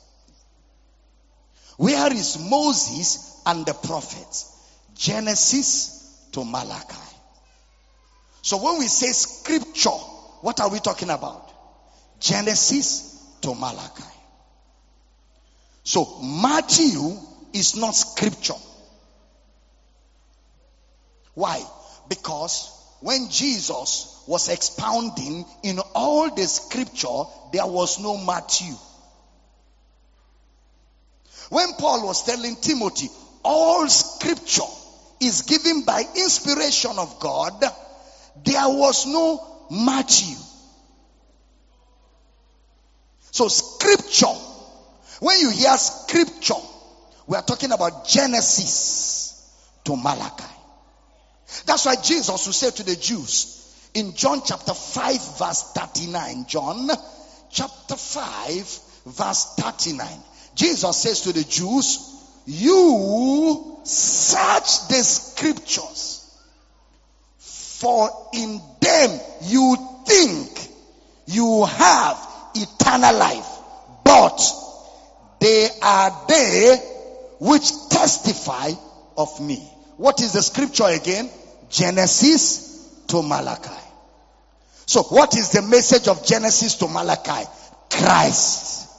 Where is Moses and the prophets? Genesis to Malachi. So when we say scripture, what are we talking about? Genesis to Malachi. So Matthew is not scripture. Why? Because when Jesus was expounding in all the scripture, there was no Matthew. When Paul was telling Timothy, all scripture is given by inspiration of God, there was no Matthew. So scripture, when you hear scripture, we are talking about Genesis to Malachi. That's why Jesus will say to the Jews in John chapter 5 verse 39, John chapter 5 verse 39. Jesus says to the Jews, you search the scriptures for in them you think you have eternal life, but they are they which testify of me. What is the scripture again? Genesis to Malachi. So what is the message of Genesis to Malachi? Christ.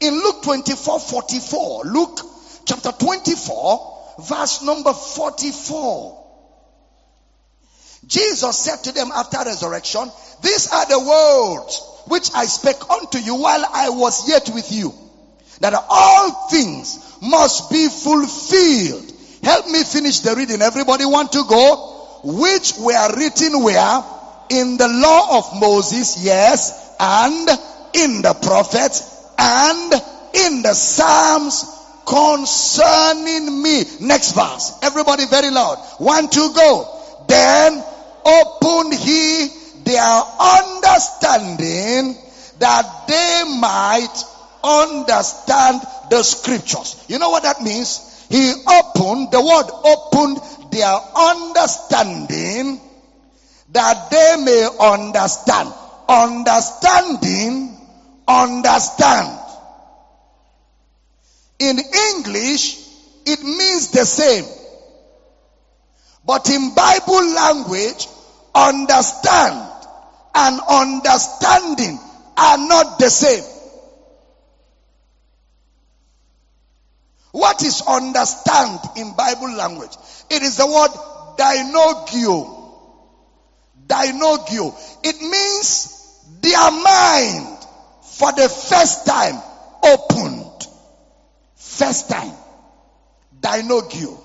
In Luke 24, 44, Luke chapter 24, verse number 44. Jesus said to them after resurrection, these are the words which I spake unto you while I was yet with you, that all things must be fulfilled. Help me finish the reading. Everybody want to go? Which were written where? In the law of Moses, yes, and in the prophets, and in the Psalms concerning me. Next verse. Everybody very loud. One, two, go. Then opened he their understanding that they might understand the scriptures. You know what that means? He opened, the word opened their understanding that they may understand. Understanding, understand. In English, it means the same. But in Bible language, understand and understanding are not the same. What is understand in Bible language? It is the word dianoigo. Dianoigo. It means their mind for the first time opened. First time. Dianoigo.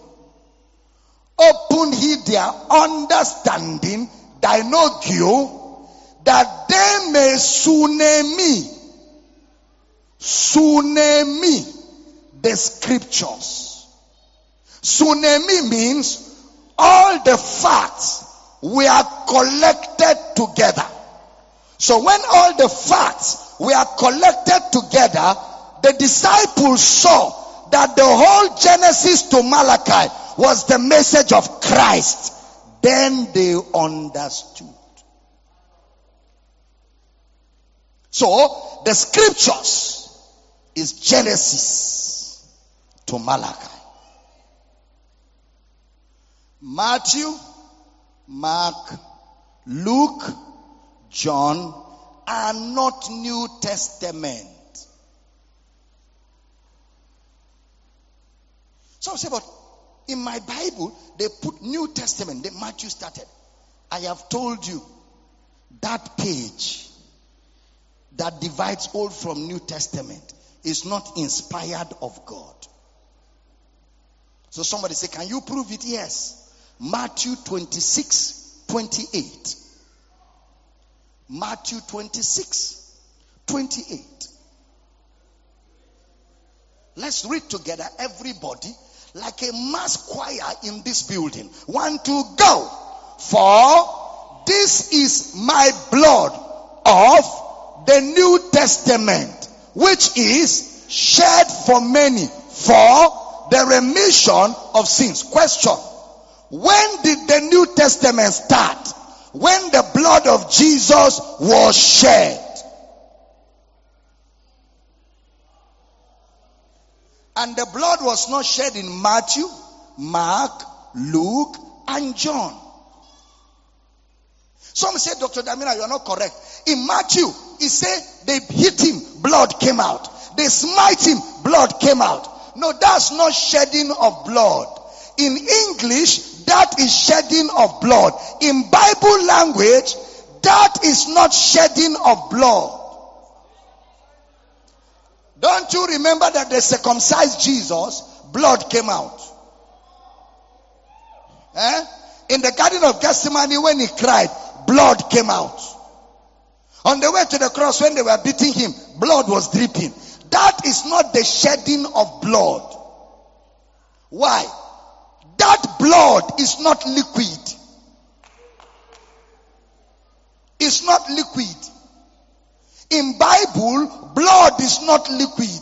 Open he their understanding, dianoigo, that they may sunemi. Sunemi the scriptures. Sunemi means all the facts were collected together. So when all the facts were collected together, the disciples saw that the whole Genesis to Malachi was the message of Christ. Then they understood. So the scriptures is Genesis to Malachi. Matthew, Mark, Luke, John are not New Testament. So say, but in my Bible, they put New Testament. Then Matthew started. I have told you that page that divides Old from New Testament is not inspired of God. So somebody say, Can you prove it? Yes. Matthew 26, 28. Matthew 26, 28. Let's read together, everybody, like a mass choir in this building. One, two, go. For this is my blood of the New Testament, which is shed for many for the remission of sins. Question. When did the New Testament start? When the blood of Jesus was shed. And the blood was not shed in Matthew, Mark, Luke, and John. Some say, Dr. Damina, you are not correct. In Matthew, he said they hit him, blood came out. They smite him, blood came out. No, that's not shedding of blood. In English, that is shedding of blood. In Bible language, that is not shedding of blood. Don't you remember that they circumcised Jesus, blood came out? Eh? In the Garden of Gethsemane, when he cried, blood came out. On the way to the cross, when they were beating him, blood was dripping. That is not the shedding of blood. Why? That blood is not liquid. It's not liquid. In Bible, blood is not liquid.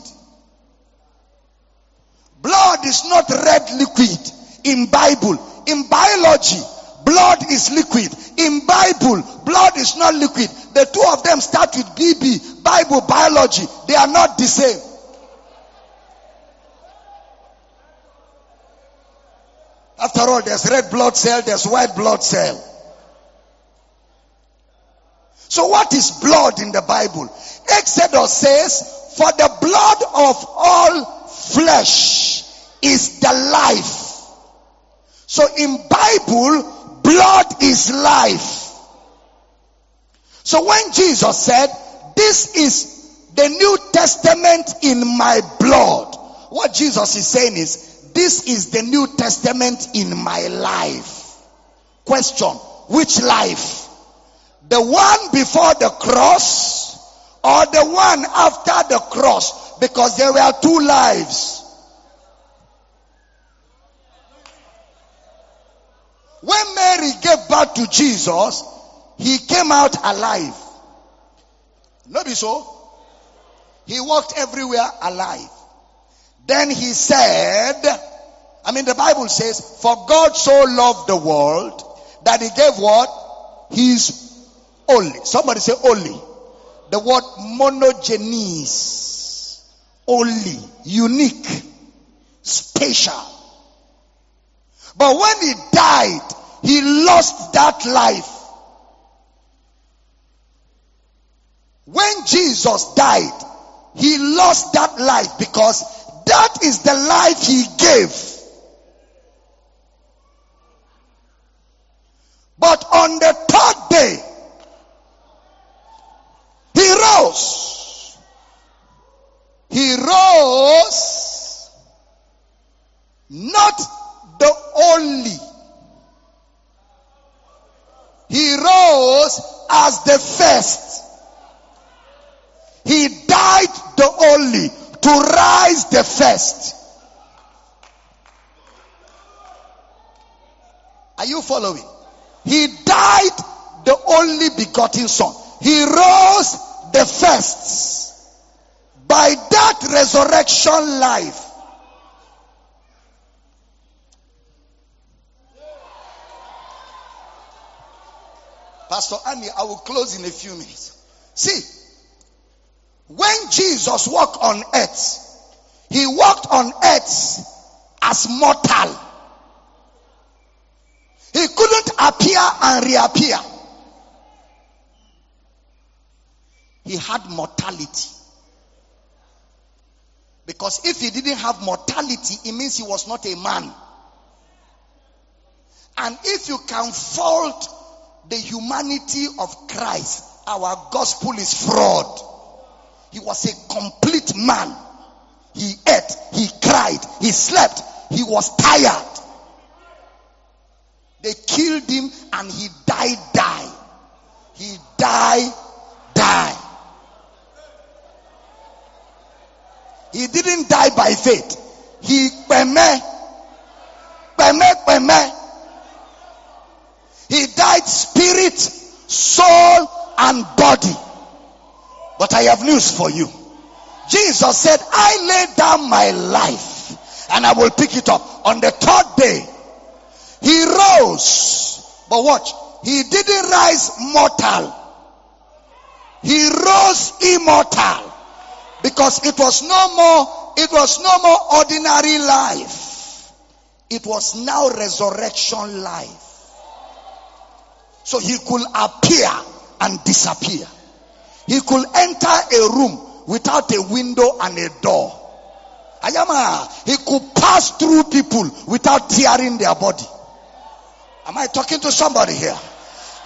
Blood is not red liquid in Bible. In biology, blood is liquid. In Bible, blood is not liquid. The two of them start with BB, Bible, biology. They are not the same. After all, there's red blood cell, there's white blood cell. So what is blood in the Bible? Exodus says, for the blood of all flesh is the life. So in Bible, blood is life. So when Jesus said, this is the New Testament in my blood, what Jesus is saying is, this is the New Testament in my life. Question, which life? The one before the cross or the one after the cross because there were two lives. When Mary gave birth to Jesus, he came out alive. Not be so? He walked everywhere alive. Then he said, I mean the Bible says, for God so loved the world that he gave what? His only. Somebody say only. The word monogenes. Only. Unique. Special. But when he died, he lost that life. When Jesus died, he lost that life because that is the life he gave. But on the third day, he rose. He rose not the only. He rose as the first. He died the only to rise the first. Are you following? He died the only begotten son. He rose the first. By that resurrection life, Pastor Annie, I will close in a few minutes. See, when Jesus walked on earth, he walked on earth as mortal. He couldn't appear and reappear. he had mortality. Because if he didn't have mortality, it means he was not a man. And if you can fault the humanity of Christ, our gospel is fraud. He was a complete man. He ate, he cried, he slept, he was tired. They killed him and he died, die. He died, die. He didn't die by faith. He peme, peme, peme. Spirit, soul, and body. But I have news for you. Jesus said, I lay down my life and I will pick it up. On the third day, he rose. But watch, he didn't rise mortal. He rose immortal. Because it was no more, it was no more ordinary life. It was now resurrection life. So he could appear and disappear. He could enter a room without a window and a door. Ayama, he could pass through people without tearing their body. Am I talking to somebody here?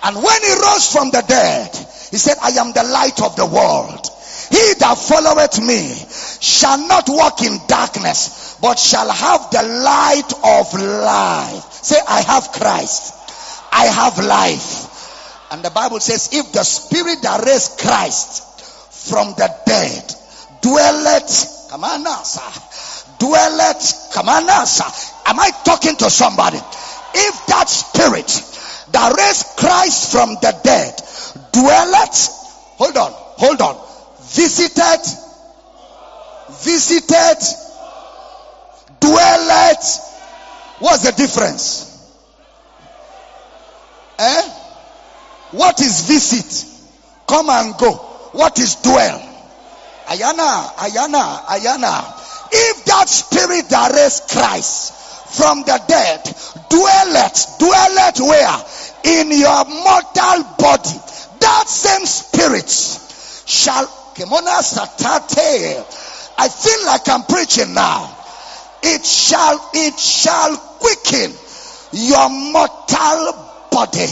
And when he rose from the dead, he said, I am the light of the world. He that followeth me shall not walk in darkness, but shall have the light of life. Say, I have Christ. I have life. And the Bible says, if the spirit that raised Christ from the dead dwelleth, come on now, sir, dwelleth, come on now, sir. Am I talking to somebody? If that spirit that raised Christ from the dead dwelleth, hold on, hold on, visited, visited, dwelleth, what's the difference? Eh? What is visit? Come and go. What is dwell? Ayana, Ayana, Ayana. If that spirit that raised Christ from the dead dwelleth, dwelleth where? In your mortal body. That same spirit shall. I feel like I'm preaching now. It shall, it shall quicken your mortal body.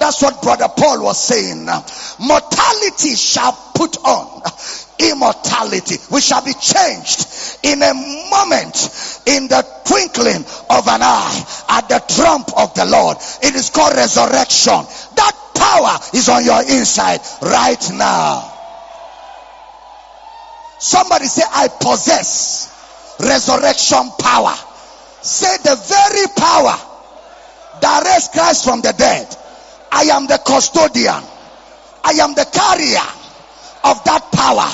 That's what Brother Paul was saying. Mortality shall put on immortality. We shall be changed in a moment, in the twinkling of an eye, at the trump of the Lord. It is called resurrection. That power is on your inside right now. Somebody say, I possess resurrection power. Say the very power that raised Christ from the dead I am the custodian. I am the carrier of that power.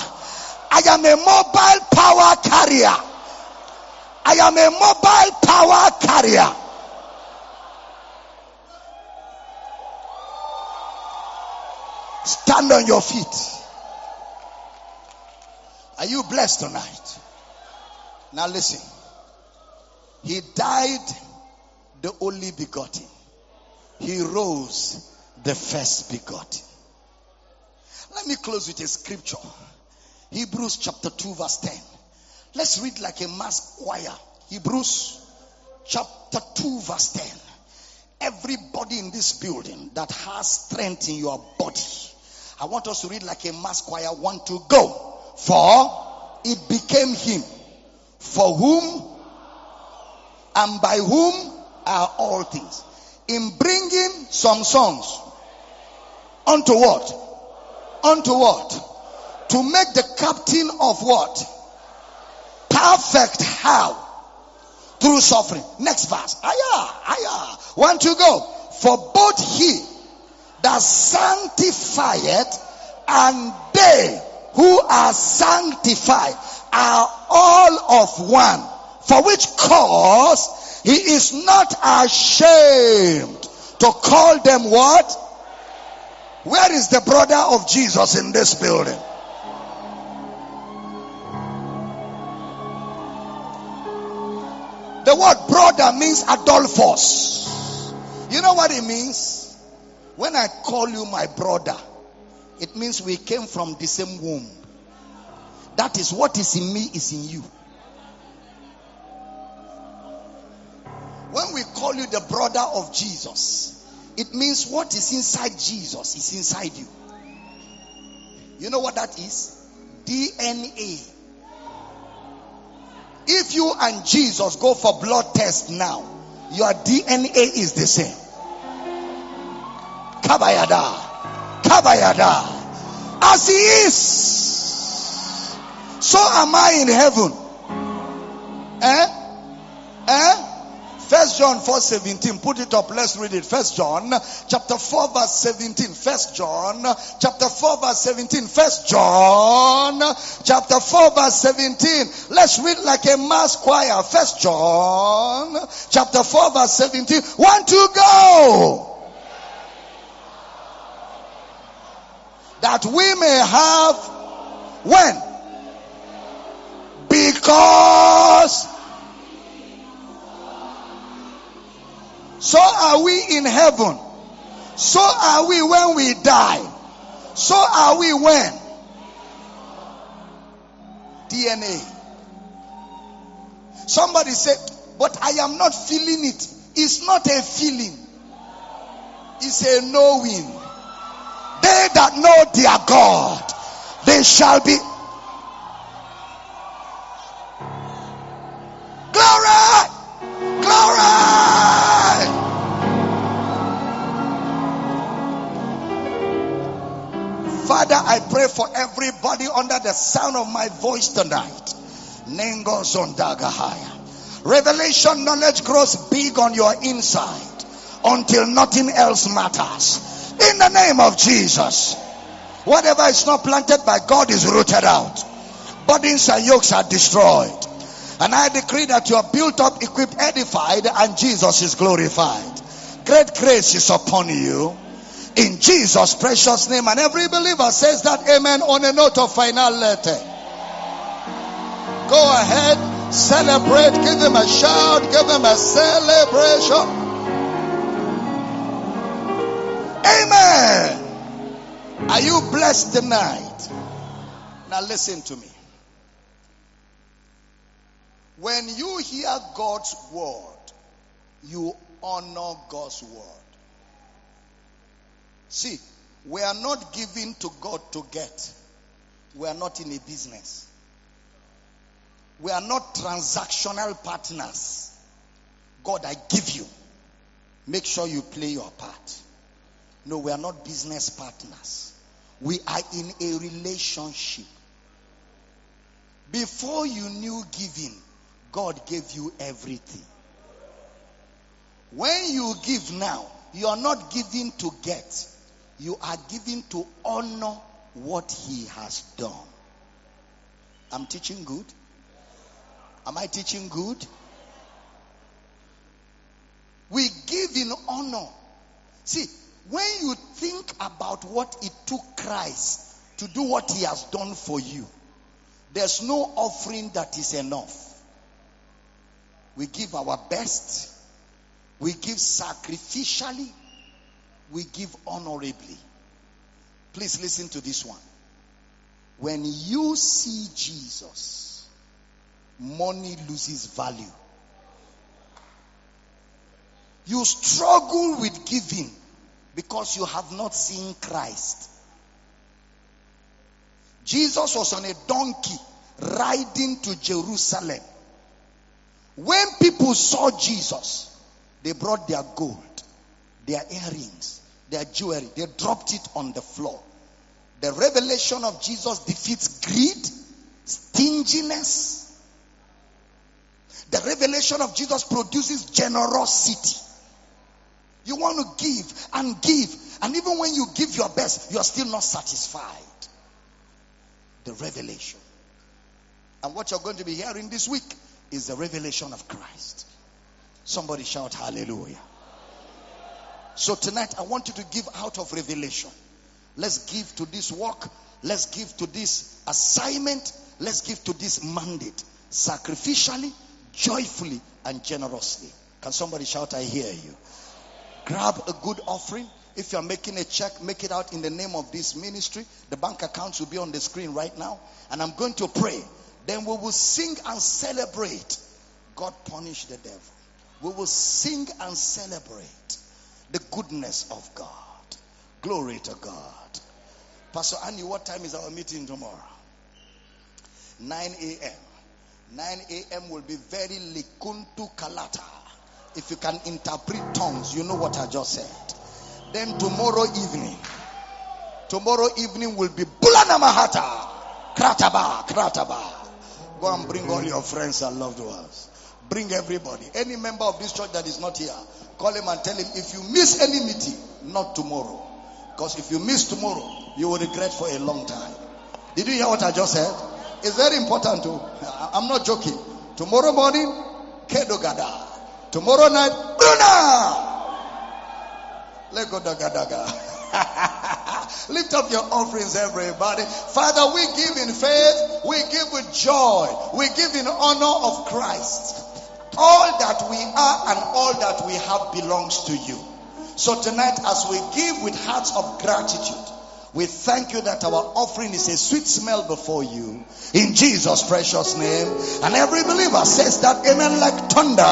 I am a mobile power carrier. I am a mobile power carrier. Stand on your feet. Are you blessed tonight? Now listen. He died the only begotten. He rose the first begotten. Let me close with a scripture. Hebrews chapter 2 verse 10. Let's read like a mass choir. Hebrews chapter 2 verse 10. Everybody in this building that has strength in your body. I want us to read like a mass choir. Want to go. For it became him for whom and by whom are all things. In bringing some songs Unto what? Unto what? To make the captain of what? Perfect how? Through suffering. Next verse. Aya, aya. One to go. For both he that sanctified and they who are sanctified are all of one. For which cause he is not ashamed to call them what? Where is the brother of Jesus in this building? The word brother means adelphos. You know what it means? When I call you my brother, it means we came from the same womb. That is what is in me is in you. You the brother of Jesus, it means what is inside Jesus is inside you. You know what that is? DNA. If you and Jesus go for blood test now, your DNA is the same. Kabayada. Kabayada. As he is, so am I in heaven. Eh? Eh? John 4 17. Put it up. Let's read it. First John chapter 4 verse 17. First John chapter 4 verse 17. First John chapter 4 verse 17. Let's read like a mass choir. First John chapter 4 verse 17. One to go. That we may have when? Because So are we in heaven. So are we when we die. So are we when? DNA. Somebody said, but I am not feeling it. It's not a feeling. It's a knowing. They that know their God, they shall be. Glory! Glory! Everybody under the sound of my voice tonight. Nengo. Revelation knowledge grows big on your inside until nothing else matters. In the name of Jesus. Whatever is not planted by God is rooted out. Burdens and yokes are destroyed. And I decree that you are built up, equipped, edified, and Jesus is glorified. Great grace is upon you. In Jesus' precious name. And every believer says that amen on a note of final letter. Go ahead, celebrate, give him a shout, give him a celebration. Amen. Are you blessed tonight? Now listen to me. When you hear God's word, you honor God's word. See, we are not giving to God to get. We are not in a business. We are not transactional partners. God, I give you. Make sure you play your part. No, we are not business partners. We are in a relationship. Before you knew giving, God gave you everything. When you give now, you are not giving to get, you are giving to honor what He has done. I'm teaching good. Am I teaching good? We give in honor. See, when you think about what it took Christ to do what He has done for you, there's no offering that is enough. We give our best. We give sacrificially. We give honorably. Please listen to this one. When you see Jesus, money loses value. You struggle with giving because you have not seen Christ. Jesus was on a donkey riding to Jerusalem. When people saw Jesus, they brought their gold, their earrings, their jewelry, they dropped it on the floor. The revelation of Jesus defeats greed, stinginess. The revelation of Jesus produces generosity. You want to give and give, and even when you give your best, you are still not satisfied. The revelation. And what you're going to be hearing this week is the revelation of Christ. Somebody shout hallelujah. So tonight I want you to give out of revelation. Let's give to this work. Let's give to this assignment. Let's give to this mandate sacrificially, joyfully, and generously. Can somebody shout, I hear you? Grab a good offering. If you're making a check, make it out in the name of this ministry. The bank accounts will be on the screen right now. And I'm going to pray then we will sing and celebrate. God punish the devil. We will sing and celebrate the goodness of God. Glory to God. Pastor Annie, what time is our meeting tomorrow? 9 a.m. 9 a.m. will be very likuntu kalata. If you can interpret tongues, you know what I just said. Then tomorrow evening, tomorrow evening will be Bulanamahata. Krataba, Krataba. Go and bring all your friends and loved ones. Bring everybody. Any member of this church that is not here, call him and tell him if you miss any meeting, not tomorrow. Because if you miss tomorrow, you will regret for a long time. Did you hear what I just said? It's very important to. I'm not joking. Tomorrow morning, Kedogada. Tomorrow night, Bruna. Lego daga daga. Lift up your offerings, everybody. Father, we give in faith, we give with joy, we give in honor of Christ. All that we are and all that we have belongs to you. So tonight, as we give with hearts of gratitude, we thank you that our offering is a sweet smell before you. In Jesus' precious name. And every believer says that amen like thunder.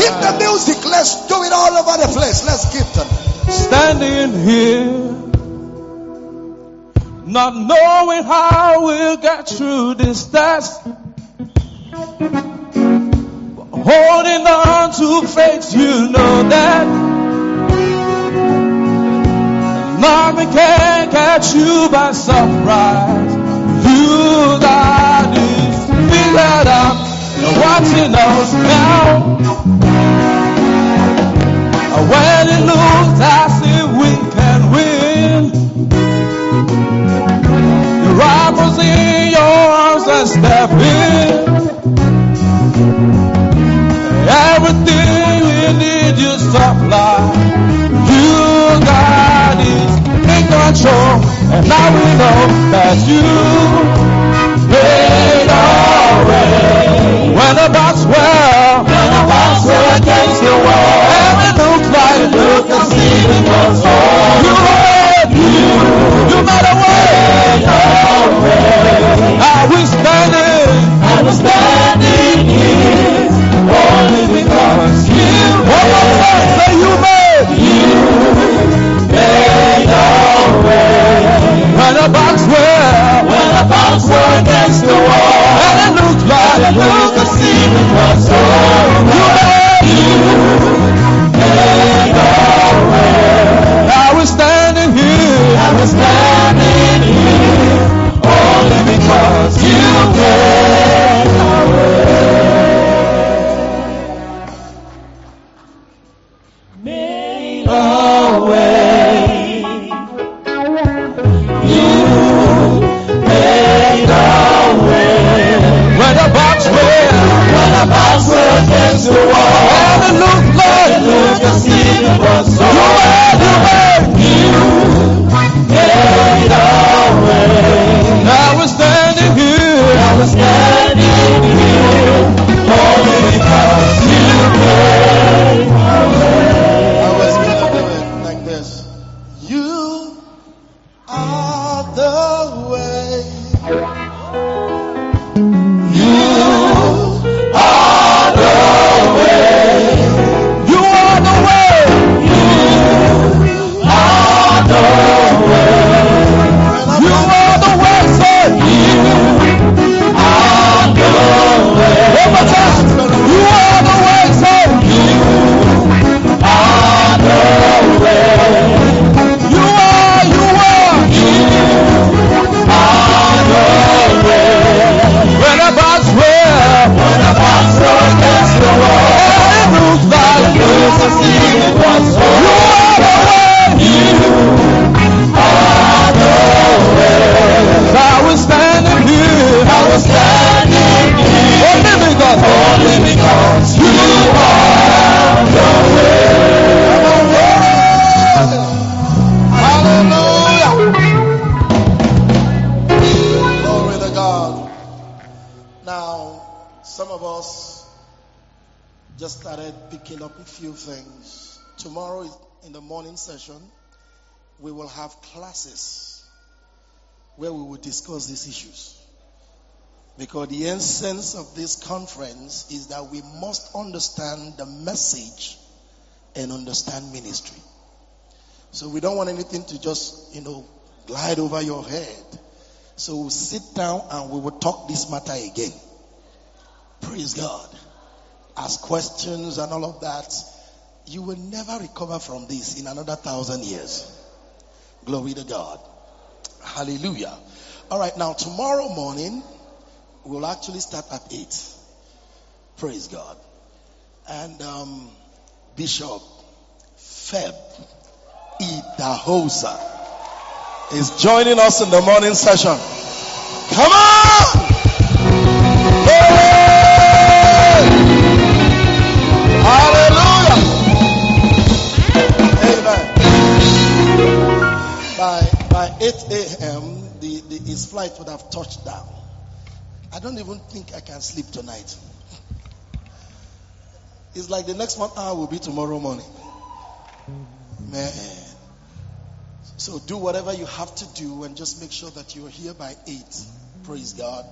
Hit the music. Let's do it all over the place. Let's give them. Standing here not knowing how we'll get through this test. Holding on to faith, you know that. Nothing can catch you by surprise. You got this figured out. You're watching us now. When it looks as if we can win, you wrap us in your arms and step in. Everything we need you supply. You got it in control, and now we know that you made our way. When the box well, when the box well against the wall, and it looks like it looks as it was. Discuss these issues. Because the essence of this conference is that we must understand the message and understand ministry. So we don't want anything to just, you know, glide over your head. So we'll sit down and we will talk this matter again. Praise God. Ask questions and all of that. You will never recover from this in another thousand years. Glory to God. Hallelujah. All right, now tomorrow morning, we'll actually start at 8. Praise God. And um, Bishop Feb Idahosa is joining us in the morning session. Come on! Hallelujah! Amen. By, by 8 a.m., the, the, his flight would have touched down. I don't even think I can sleep tonight. It's like the next one hour will be tomorrow morning. Man. So do whatever you have to do and just make sure that you're here by 8. Praise God.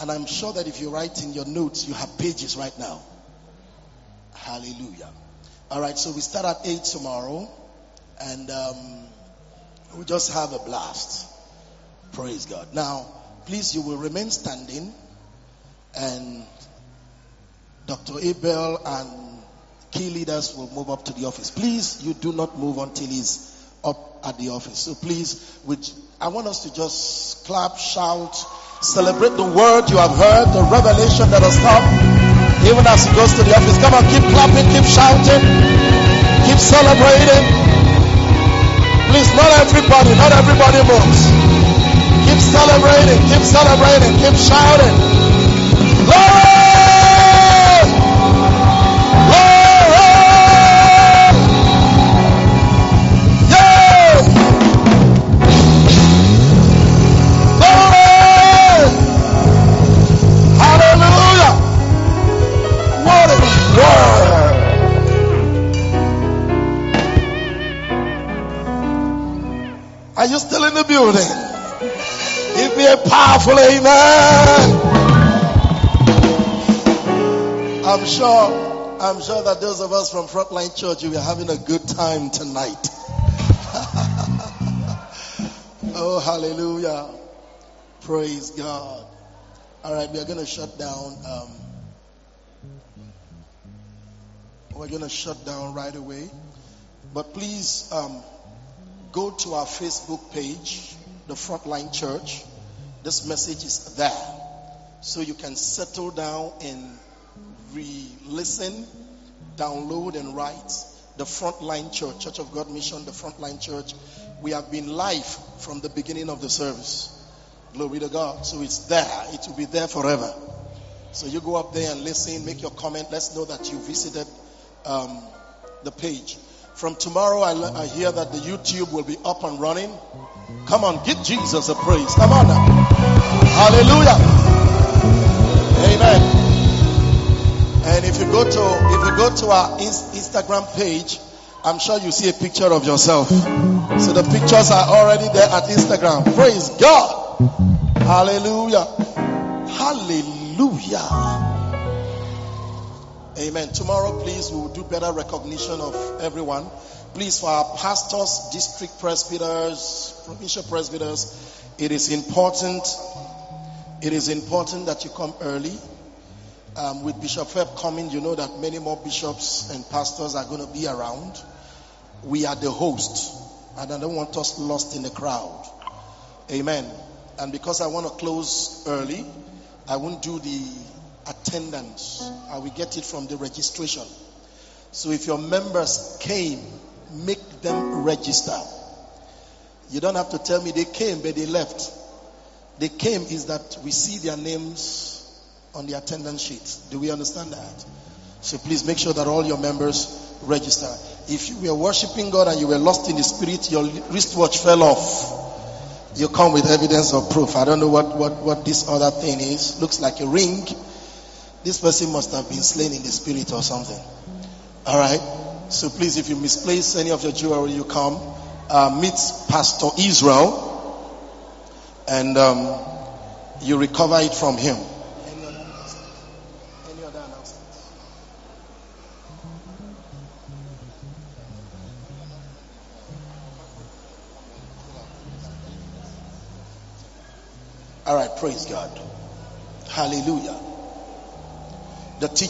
And I'm sure that if you write in your notes, you have pages right now. Hallelujah. All right, so we start at 8 tomorrow and um, we'll just have a blast. Praise God. Now, please, you will remain standing and Dr. Abel and key leaders will move up to the office. Please, you do not move until he's up at the office. So please, which I want us to just clap, shout, celebrate the word you have heard, the revelation that has come, even as he goes to the office. Come on, keep clapping, keep shouting, keep celebrating. Please, not everybody, not everybody moves. Keep celebrating, keep celebrating, keep shouting. Powerful amen. I'm sure, I'm sure that those of us from Frontline Church, you are having a good time tonight. oh, hallelujah. Praise God. All right, we are going to shut down. Um, we're going to shut down right away. But please, um, go to our Facebook page, the Frontline Church. This message is there. So you can settle down and re listen, download, and write. The Frontline Church, Church of God Mission, the Frontline Church. We have been live from the beginning of the service. Glory to God. So it's there. It will be there forever. So you go up there and listen, make your comment. Let's know that you visited um, the page. From tomorrow, I, I hear that the YouTube will be up and running. Come on, give Jesus a praise. Come on now. Hallelujah. Amen. And if you go to if you go to our Instagram page, I'm sure you see a picture of yourself. So the pictures are already there at Instagram. Praise God. Hallelujah. Hallelujah. Amen. Tomorrow, please, we will do better recognition of everyone. Please, for our pastors, district presbyters, provincial presbyters, it is important. It is important that you come early. Um, with Bishop Feb coming, you know that many more bishops and pastors are going to be around. We are the host, and I don't want us lost in the crowd. Amen. And because I want to close early, I won't do the attendance. I will get it from the registration. So if your members came, make them register. You don't have to tell me they came, but they left. They came is that we see their names on the attendance sheet. Do we understand that? So please make sure that all your members register. If you were worshiping God and you were lost in the spirit, your wristwatch fell off. You come with evidence or proof. I don't know what, what, what this other thing is. Looks like a ring. This person must have been slain in the spirit or something. All right. So please, if you misplace any of your jewelry, you come uh, meet Pastor Israel, and um, you recover it from him. Any other All right, praise God. Hallelujah the teaching